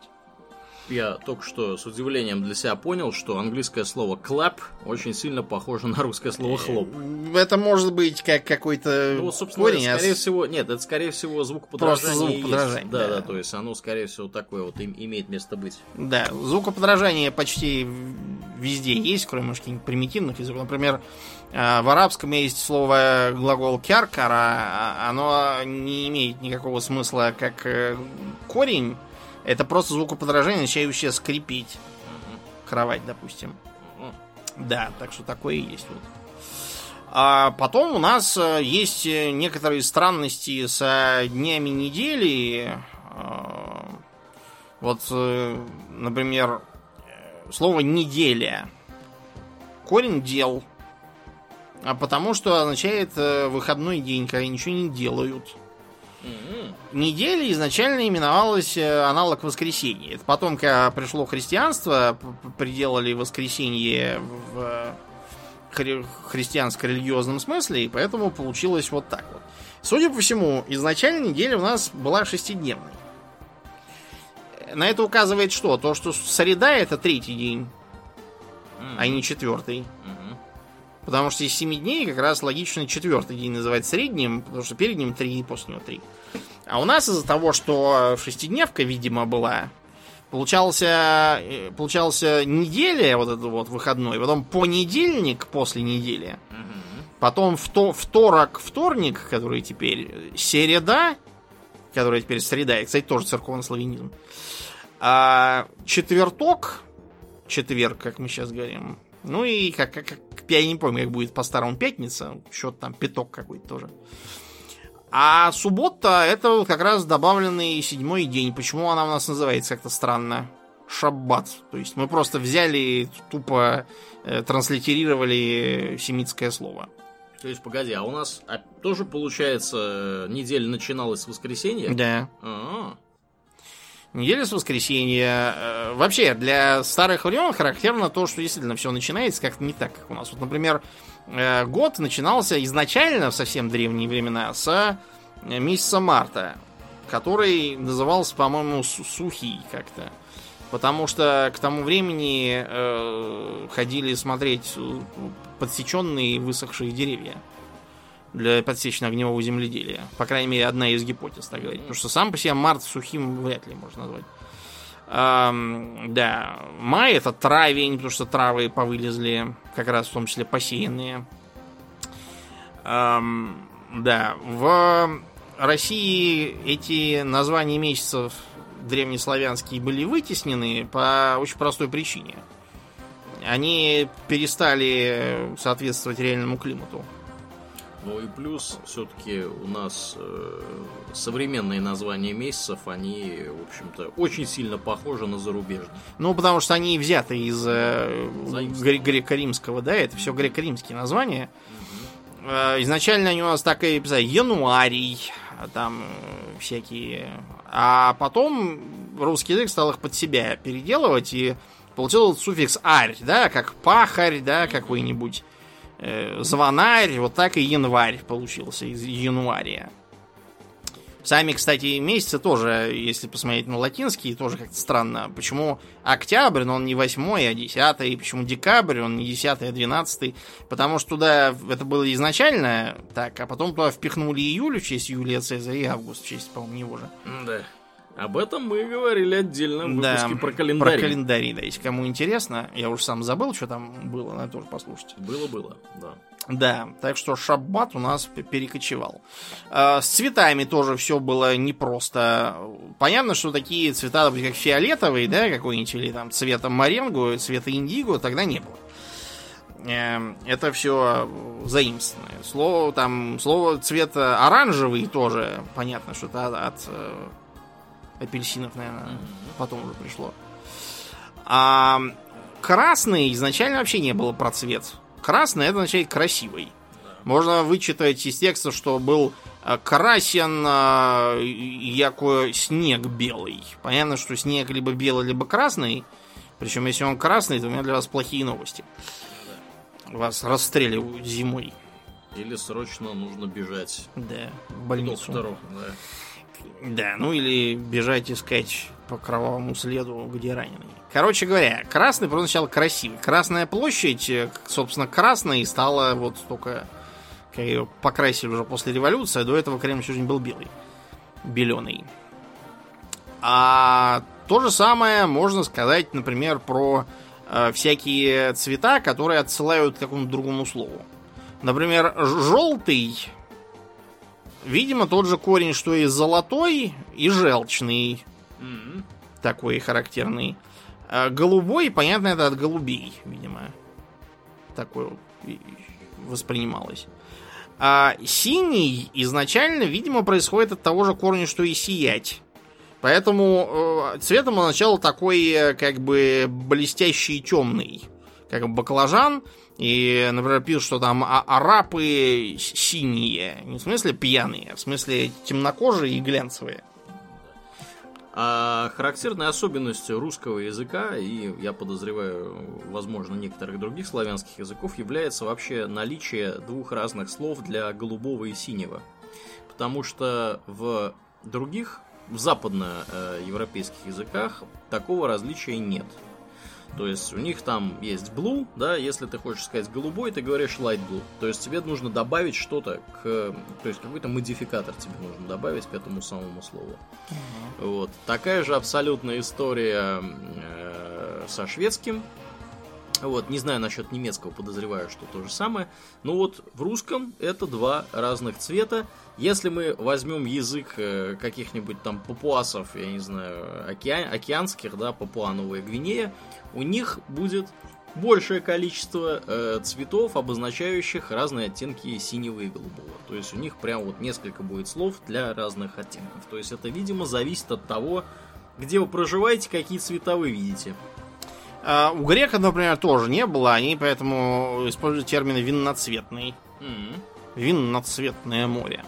я только что с удивлением для себя понял, что английское слово clap очень сильно похоже на русское слово хлоп.
Это может быть как какой-то
ну, собственно, корень. А скорее всего, нет, это скорее всего звук подражания. Просто звук подражания. Да, да, да, то есть оно, скорее всего, такое вот имеет место быть.
Да, звукоподражание почти везде есть, кроме, может, каких-нибудь примитивных языков. Например, э, в арабском есть слово глагол кяркара, а оно не имеет никакого смысла как э, корень, это просто звукоподражание, начинающее скрипеть. Угу. Кровать, допустим. Да, так что такое и есть вот. А потом у нас э, есть э, некоторые странности с э, днями недели. Вот, например, слово неделя. Корень дел. А потому что означает выходной день, когда ничего не делают. Неделя изначально именовалась э, аналог воскресенья. Это потом, когда пришло христианство, приделали воскресенье в хри- христианско-религиозном смысле, и поэтому получилось вот так вот. Судя по всему, изначально неделя у нас была шестидневной. На это указывает что? То, что среда это третий день, mm-hmm. а не четвертый. Потому что из семи дней как раз логично четвертый день называть средним, потому что перед ним три и после него три. А у нас из-за того, что шестидневка, видимо, была, получался, э, получался неделя, вот этот вот выходной, потом понедельник после недели, потом вто, второк, вторник, который теперь середа, которая теперь среда, и, кстати, тоже церковный славянизм, а четверток, четверг, как мы сейчас говорим, ну и как, как, как я не помню, как будет по-старому пятница, что-то там пяток какой-то тоже. А суббота это как раз добавленный седьмой день. Почему она у нас называется как-то странно? Шаббат. То есть мы просто взяли, тупо э, транслитерировали семитское слово.
То есть, погоди, а у нас а, тоже, получается, неделя начиналась с воскресенья?
Да. А-а-а. Неделя с воскресенья. Э, вообще, для старых времен характерно то, что действительно все начинается как-то не так, как у нас. Вот, например, Э, год начинался изначально в совсем древние времена с э, месяца марта, который назывался, по-моему, сухий как-то. Потому что к тому времени ходили смотреть подсеченные высохшие деревья для подсечно-огневого земледелия. По крайней мере, одна из гипотез, так говорить. Потому что сам по себе март сухим вряд ли можно назвать. Эм, да, май это травень, потому что травы повылезли, как раз в том числе посеянные. Эм, да, в России эти названия месяцев древнеславянские были вытеснены по очень простой причине. Они перестали соответствовать реальному климату.
Ну и плюс, все-таки у нас э, современные названия месяцев, они, в общем-то, очень сильно похожи на зарубежные.
Ну, потому что они взяты из э, гре- греко-римского, да, это все греко-римские названия. Э, изначально они у нас так и писали януарий, там всякие. А потом русский язык стал их под себя переделывать и получил суффикс арь, да, как пахарь, да, какой-нибудь э, звонарь, вот так и январь получился из януария. Сами, кстати, месяцы тоже, если посмотреть на латинские, тоже как-то странно. Почему октябрь, но он не 8, а 10, почему декабрь, он не 10, а 12. Потому что туда это было изначально так, а потом туда впихнули июль в честь Юлия Цезаря и август в честь, по-моему, него же.
Да. Об этом мы говорили отдельно в
Да,
выпуске про календарь.
Про календарь, да, если кому интересно. Я уж сам забыл, что там было, надо тоже послушать.
Было-было, да.
Да, так что шаббат у нас перекочевал. Э, С цветами тоже все было непросто. Понятно, что такие цвета, как фиолетовый, да, какой-нибудь, или там цвета маренгу, цвета индиго, тогда не было. Э, Это все заимствованное. Слово там, слово цвета оранжевый тоже понятно, что это от, от, э, апельсинов, наверное, потом уже пришло. А красный изначально вообще не было про цвет. Красный это означает красивый. Можно вычитать из текста, что был э, красен э, яко снег белый. Понятно, что снег либо белый, либо красный. Причем, если он красный, то у меня для вас плохие новости. Вас расстреливают зимой.
Или срочно нужно бежать
Да, в больницу.
доктору. Да.
Да, ну или бежать искать по кровавому следу, где раненый. Короче говоря, красный прозвучал красивый. Красная площадь, э, собственно, красной стала вот только... Как ее покрасили уже после революции, а до этого Кремль всю жизнь был белый. Беленый. А то же самое можно сказать, например, про э, всякие цвета, которые отсылают к какому-то другому слову. Например, желтый Видимо, тот же корень, что и золотой, и желчный.
Мгм.
Такой характерный. А голубой, понятно, это от голубей, видимо. Такое и- воспринималось. А синий изначально, видимо, происходит от того же корня, что и сиять. Поэтому э, цветом означал такой, э, как бы, блестящий темный. Как баклажан. И, например, пишут, что там а- арапы синие. Не в смысле пьяные, а в смысле темнокожие и глянцевые.
А характерной особенностью русского языка, и я подозреваю, возможно, некоторых других славянских языков, является вообще наличие двух разных слов для голубого и синего. Потому что в других, в западноевропейских языках такого различия нет. То есть у них там есть blue, да, если ты хочешь сказать голубой, ты говоришь light blue. То есть тебе нужно добавить что-то к... То есть какой-то модификатор тебе нужно добавить к этому самому слову. Вот. Такая же абсолютная история э, со шведским. Вот, не знаю насчет немецкого, подозреваю, что то же самое. Но вот в русском это два разных цвета. Если мы возьмем язык э, каких-нибудь там папуасов, я не знаю, океан- океанских, да, Папуа Новая Гвинея, у них будет большее количество э, цветов, обозначающих разные оттенки синего и голубого. То есть у них прям вот несколько будет слов для разных оттенков. То есть это, видимо, зависит от того, где вы проживаете, какие цвета вы видите.
А у греков, например, тоже не было, они поэтому используют термин винноцветный.
М.
Винноцветное море.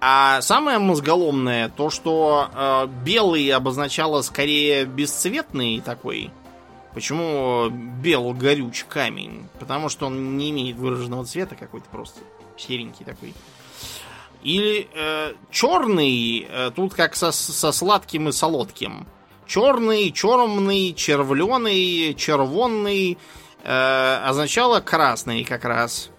А самое мозголомное то, что э, белый обозначало скорее бесцветный такой. Почему бел горюч камень? Потому что он не имеет выраженного цвета, какой-то просто серенький такой. Или э, черный, э, тут как со, со сладким и солодким. Черный, черный, червленый, червонный э, означало красный как раз.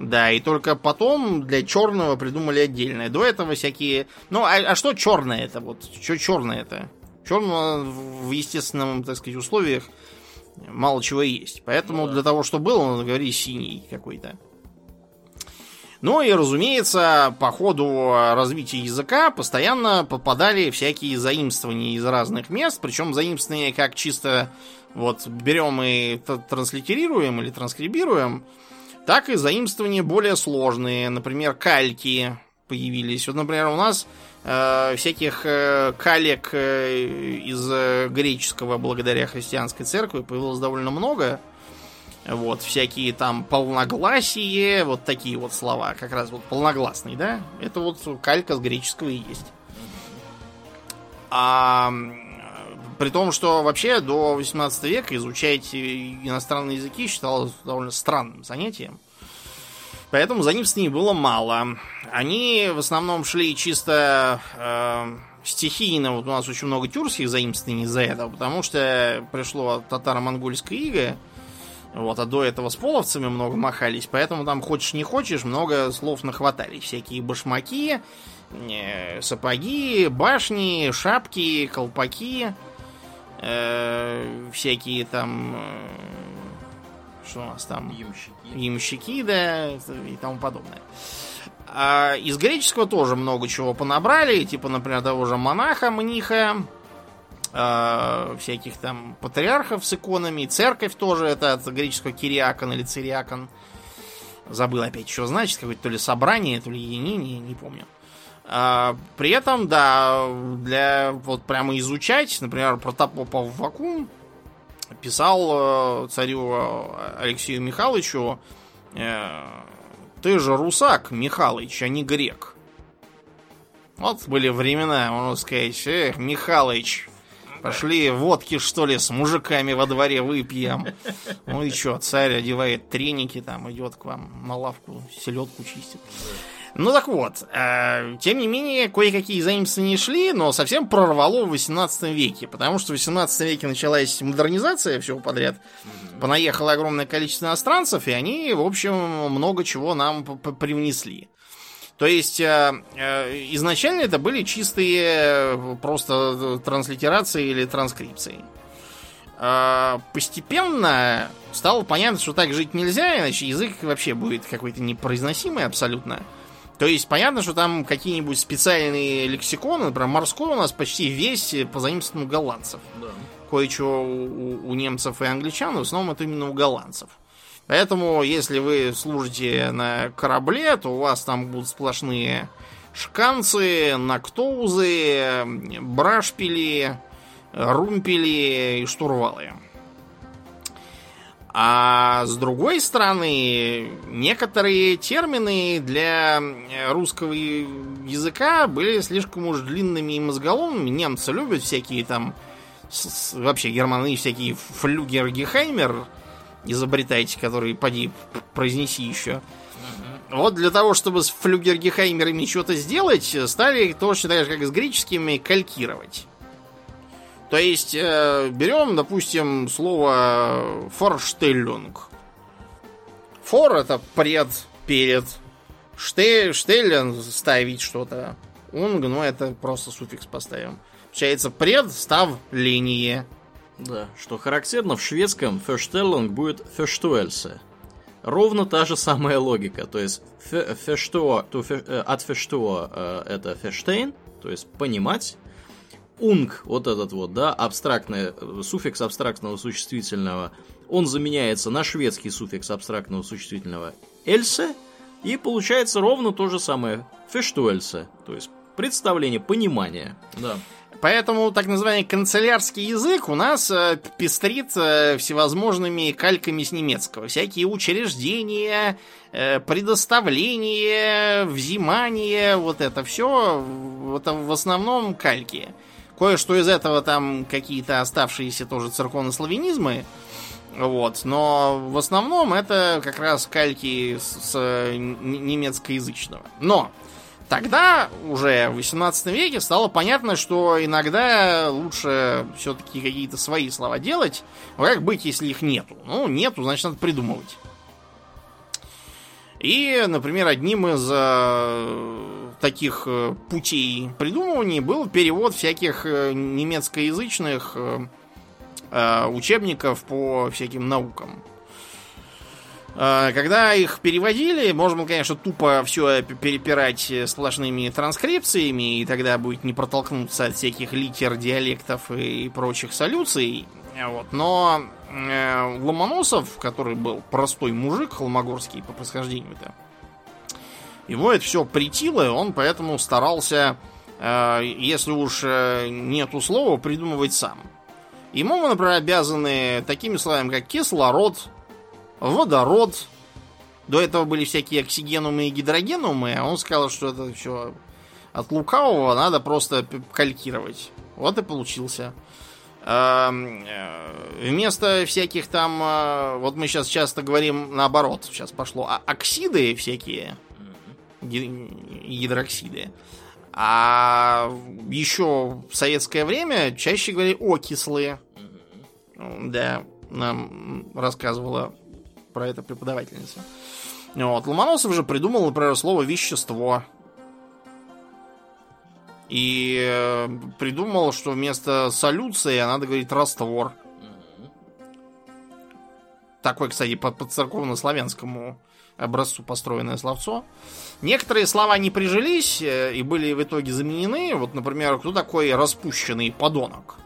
Да, и только потом для черного придумали отдельное. До этого всякие. Ну, а, а что черное это? Вот что черное это? Черного в естественном, так сказать, условиях мало чего есть. Поэтому
Ну да.
для того, чтобы было, надо говорить синий какой-то. Ну и, разумеется, по ходу развития языка постоянно попадали всякие заимствования из разных мест, причем заимствования как чисто вот берем и транслитерируем или транскрибируем, так и заимствования более сложные. Например, кальки появились. Вот, например, у нас э, всяких э, калек э, из э, греческого благодаря христианской церкви появилось довольно много. Вот, всякие там полногласие, вот такие вот слова, как раз вот полногласный, да? Это вот калька с греческого и есть. А при том, что вообще до 18 века изучать иностранные языки считалось довольно странным занятием. Поэтому заимствований было мало. Они в основном шли чисто э, стихийно. Вот у нас очень много тюркских заимствований из-за этого, потому что пришло татаро-монгольское иго. Вот, а до этого с половцами много махались, поэтому там хочешь не хочешь, много слов нахватали. Всякие башмаки, э, сапоги, башни, шапки, колпаки, э, всякие там... Э, что у нас там?
Ямщики.
Ямщики, да, и тому подобное. А из греческого тоже много чего понабрали, типа, например, того же монаха, мниха, э, всяких там патриархов с иконами, церковь тоже, это от греческого кириакон или цириакон. Забыл опять, что значит, какое-то то ли собрание, то ли единение, не помню. А, при этом, да, для вот прямо изучать, например, Протопопов Вакуум писал э, царю э, Алексею Михайловичу, э, ты же русак, Михалыч, а не грек. Вот были времена, можно сказать, эх, Михалыч, Пошли водки, что ли, с мужиками во дворе выпьем. Ну и что, царь одевает треники, там идет к вам на лавку, селедку чистит. Ну так вот, э, тем не менее, кое-какие заимствования шли, но совсем прорвало в 18 веке, потому что в 18 веке началась модернизация всего подряд. Понаехало огромное количество иностранцев, и они, в общем, много чего нам привнесли. То есть э, э, изначально это были чистые э, просто транслитерации или транскрипции. Постепенно стало понятно, что так жить нельзя, иначе язык вообще будет какой-то непроизносимый абсолютно. То есть понятно, что там какие-нибудь специальные лексиконы, например, морской у нас почти весь по заимствованию голландцев. Да. Кое-что у, у немцев и англичан, в основном это именно у голландцев. Поэтому, если вы служите на корабле, то у вас там будут сплошные шканцы, нактоузы, брашпили, румпели и штурвалы. А с другой стороны, некоторые термины для русского языка были слишком уж длинными и мозголомными. Немцы любят всякие там, вообще германы всякие флюгергехаймер, изобретайте, который поди произнеси еще. Вот для того, чтобы с флюгергехаймерами что-то сделать, стали точно так же, как и с греческими, калькировать. То есть, э, берем, допустим, слово форштеллинг. Фор это пред, перед. Ште, штеллен ставить что-то. Унг, ну это просто суффикс поставим. Получается пред, став, линии.
Да, что характерно, в шведском «ферштеллинг» будет «ферштуэльсе». Ровно та же самая логика. То есть э, от ферштуа э, это ферштейн, то есть понимать. Унг, вот этот вот, да, абстрактный, э, суффикс абстрактного существительного, он заменяется на шведский суффикс абстрактного существительного эльсе, и получается ровно то же самое фештуэльсе, то есть представление, понимание. Да.
Поэтому так называемый канцелярский язык у нас э, пестрит э, всевозможными кальками с немецкого. Всякие учреждения, предоставление, взимание, вот это все, это в основном кальки. Кое-что из этого там какие-то оставшиеся тоже церковнославянизмы, вот, но в основном это как раз кальки с, с немецкоязычного. Но Тогда, уже в 18 веке, стало понятно, что иногда лучше все-таки какие-то свои слова делать. А как быть, если их нету? Ну, нету, значит, надо придумывать. И, например, одним из э, таких э, путей придумывания был перевод всяких э, немецкоязычных э, учебников по всяким наукам. Когда их переводили, можно конечно, тупо все перепирать сплошными транскрипциями, и тогда будет не протолкнуться от всяких литер, диалектов и прочих солюций. Вот. Но э, Ломоносов, который был простой мужик холмогорский по происхождению-то, его это все притило, и он поэтому старался, э, если уж э, нету слова, придумывать сам. Ему мы, например, обязаны такими словами, как кислород, водород. До этого были всякие оксигенумы и гидрогенумы, а он сказал, что это все от лукавого надо просто калькировать. Вот и получился. Эм, э, вместо всяких там, вот мы сейчас часто говорим наоборот, сейчас пошло, а оксиды всякие, гидроксиды. А еще в советское время чаще говорили окислые. Да, нам рассказывала про это преподавательница. Вот. Ломоносов же придумал, например, слово вещество. И э, придумал, что вместо солюции надо говорить раствор. Такой, кстати, по, по церковно-славянскому образцу построенное словцо. Некоторые слова не прижились э, и были в итоге заменены. Вот, например, кто такой распущенный подонок?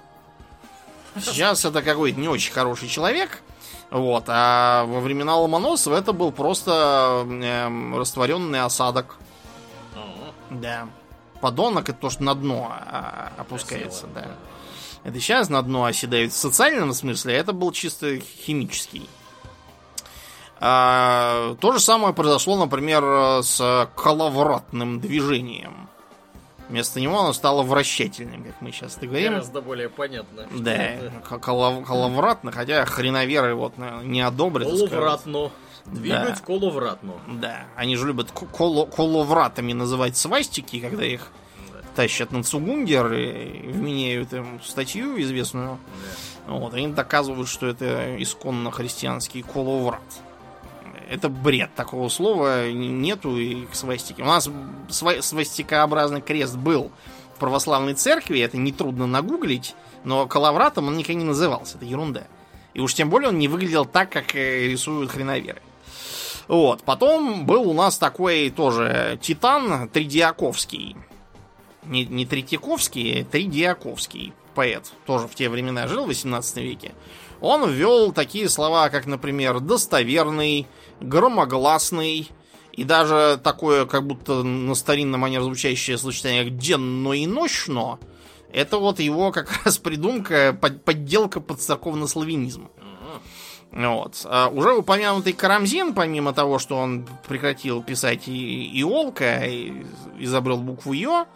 Сейчас это какой-то не очень хороший человек. Вот, а во времена Ломоносова это был просто э, растворенный осадок. Да. Подонок это то, что на дно а, опускается, Красиво, да. да. Это сейчас на дно оседают в социальном смысле, а это был чисто химический. А, то же самое произошло, например, с коловратным движением. Вместо него оно стало вращательным, как мы сейчас говорим.
Гораздо более понятно.
Да, колов, коловратно, хотя хреноверы вот не одобрят.
Коловратно. Двигать да. коловратно.
Да, они же любят коло, коловратами называть свастики, когда их да. тащат на Цугунгер и вменяют им статью известную. Да. Вот, они доказывают, что это исконно христианский коловрат это бред. Такого слова нету и к свастике. У нас свастикообразный крест был в православной церкви, это нетрудно нагуглить, но калавратом он никогда не назывался, это ерунда. И уж тем более он не выглядел так, как э, рисуют хреноверы. Вот. Потом был у нас такой тоже титан Тридиаковский. Не, не Третьяковский, а Тридиаковский поэт. Тоже в те времена жил, в 18 веке. Он ввел такие слова, как, например, достоверный, громогласный и даже такое, как будто на старинном манер звучащее сочетание как денно и ночно. Это вот его как раз придумка, подделка под церковнославянизм. Вот. А уже упомянутый Карамзин, помимо того, что он прекратил писать и, Иолка, и изобрел букву Ё,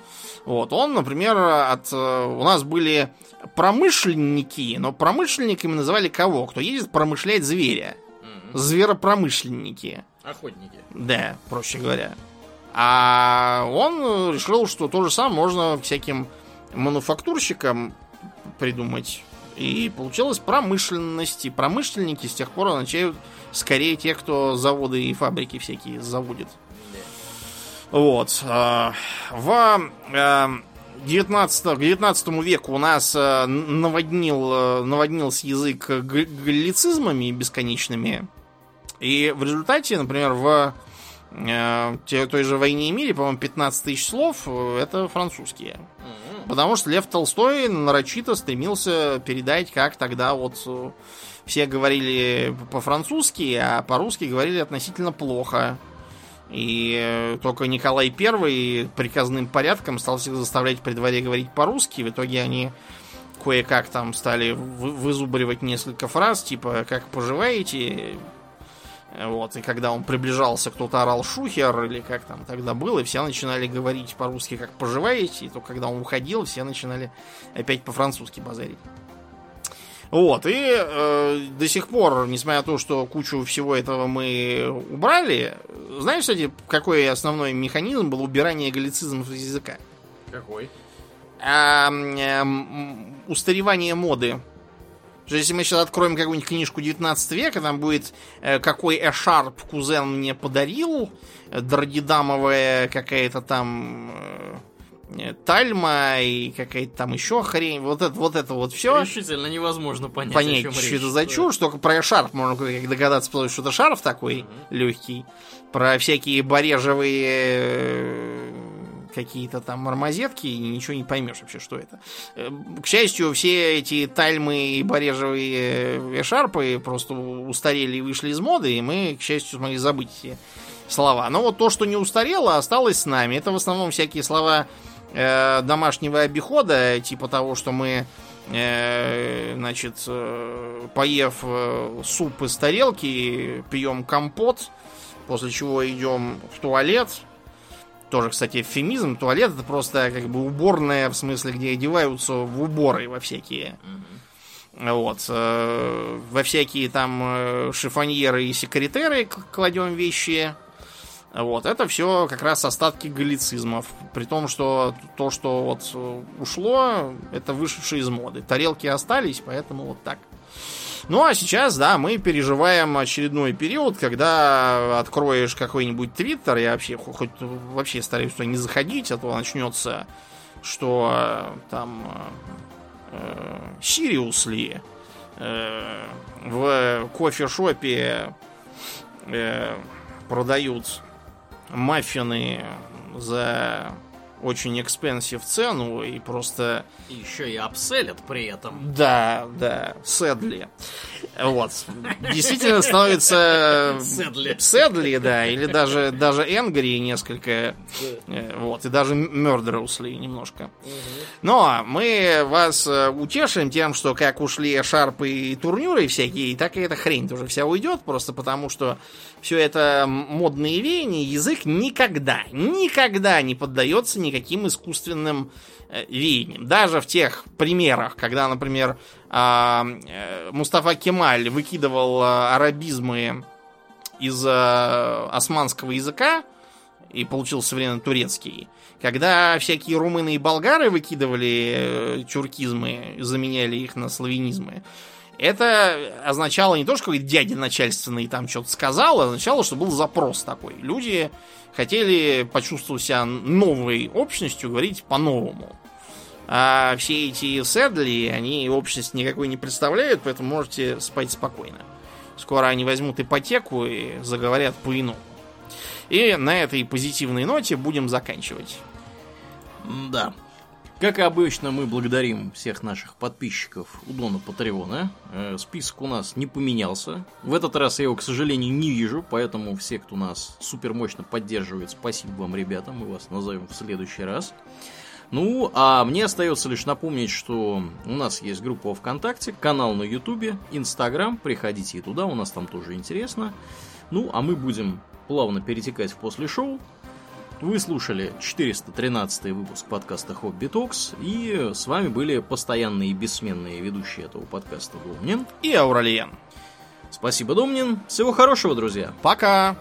вот, он, например, от, у нас были промышленники, но промышленниками называли кого? Кто едет промышлять зверя зверопромышленники.
Охотники.
Да, проще говоря. А он решил, что то же самое можно всяким мануфактурщикам придумать. И получилось промышленность. И промышленники с тех пор означают скорее те, кто заводы и фабрики всякие заводит. Вот. А, в 19, к 19 веку у нас а, наводнил, наводнился язык галлицизмами бесконечными. И в результате, например, в э, той же «Войне и мире», по-моему, 15 тысяч слов э, это французские. Mm-hmm. Потому что Лев Толстой нарочито стремился передать, как тогда вот э, все говорили по-французски, а по-русски говорили относительно плохо. И э, только Николай I приказным порядком стал всех заставлять при дворе говорить по-русски. В итоге они кое-как там стали вызубривать несколько фраз, типа «как поживаете?», вот, и когда он приближался, кто-то орал шухер, или как там тогда было, и все начинали говорить по-русски, как поживаете, и то когда он уходил, все начинали опять по-французски базарить. Вот, и э, до сих пор, несмотря на то, что кучу всего этого мы убрали, знаешь, кстати, какой основной механизм был убирания галлицизмов из языка?
Какой?
А, э, устаревание моды что если мы сейчас откроем какую-нибудь книжку 19 века, там будет э, какой Эшарп кузен мне подарил, э, дродидамовая какая-то там э, тальма и какая-то там еще хрень. Вот это вот, это вот все.
Решительно невозможно понять,
понять о чем что это за чушь. Только про Эшарп можно как догадаться, потому что это шарф такой mm-hmm. легкий. Про всякие барежевые какие-то там мармозетки, и ничего не поймешь вообще, что это. Э, к счастью, все эти тальмы и барежевые эшарпы просто устарели и вышли из моды, и мы, к счастью, смогли забыть эти слова. Но вот то, что не устарело, осталось с нами. Это в основном всякие слова э, домашнего обихода, типа того, что мы э, значит, э, поев э, суп из тарелки, пьем компот, после чего идем в туалет. Тоже, кстати, эвфемизм. Туалет это просто как бы уборная, в смысле, где одеваются в уборы во всякие. Вот. Э, во всякие там э, шифоньеры и секретеры кладем вещи. Вот, это все как раз остатки галлицизмов. При том, что то, что вот э, ушло, это вышедшее из моды. Тарелки остались, поэтому вот так. Ну а сейчас, да, мы переживаем очередной период, когда откроешь какой-нибудь твиттер, я вообще хоть вообще стараюсь туда не заходить, а то начнется, что э, там э, Сириусли э, в кофешопе э, продают маффины за очень экспенсив цену и просто...
Еще и обселят при этом.
Да, да, Седли. Вот. Действительно становится...
Седли.
Седли, да, или даже, даже Энгри несколько. Э, вот, и даже Murderously немножко. Но мы вас э, утешим тем, что как ушли шарпы и турнюры всякие, так и эта хрень тоже вся уйдет, просто потому что все это модные веяния, язык никогда, никогда не поддается никаким искусственным э, веяниям. Даже в тех примерах, когда, например, а, э, Мустафа Кемаль выкидывал э, арабизмы из османского языка и получил современный турецкий, когда всякие румыны и болгары выкидывали тюркизмы, заменяли их на славянизмы, это означало не то, что какой-то дядя начальственный там что-то сказал, а означало, что был запрос такой. Люди хотели почувствовать себя новой общностью, говорить по-новому. А все эти седли, они общность никакой не представляют, поэтому можете спать спокойно. Скоро они возьмут ипотеку и заговорят по-иному. И на этой позитивной ноте будем заканчивать.
Да. Как и обычно, мы благодарим всех наших подписчиков у Дона Патреона. Э, список у нас не поменялся. В этот раз я его, к сожалению, не вижу, поэтому все, кто нас супер мощно поддерживает, спасибо вам, ребята, мы вас назовем в следующий раз. Ну, а мне остается лишь напомнить, что у нас есть группа ВКонтакте, канал на Ютубе, Инстаграм, приходите и туда, у нас там тоже интересно. Ну, а мы будем плавно перетекать в после шоу. Вы слушали 413 выпуск подкаста Хобби Токс, и с вами были постоянные и бессменные ведущие этого подкаста Домнин
и Ауралиен.
Спасибо, Домнин. Всего хорошего, друзья.
Пока!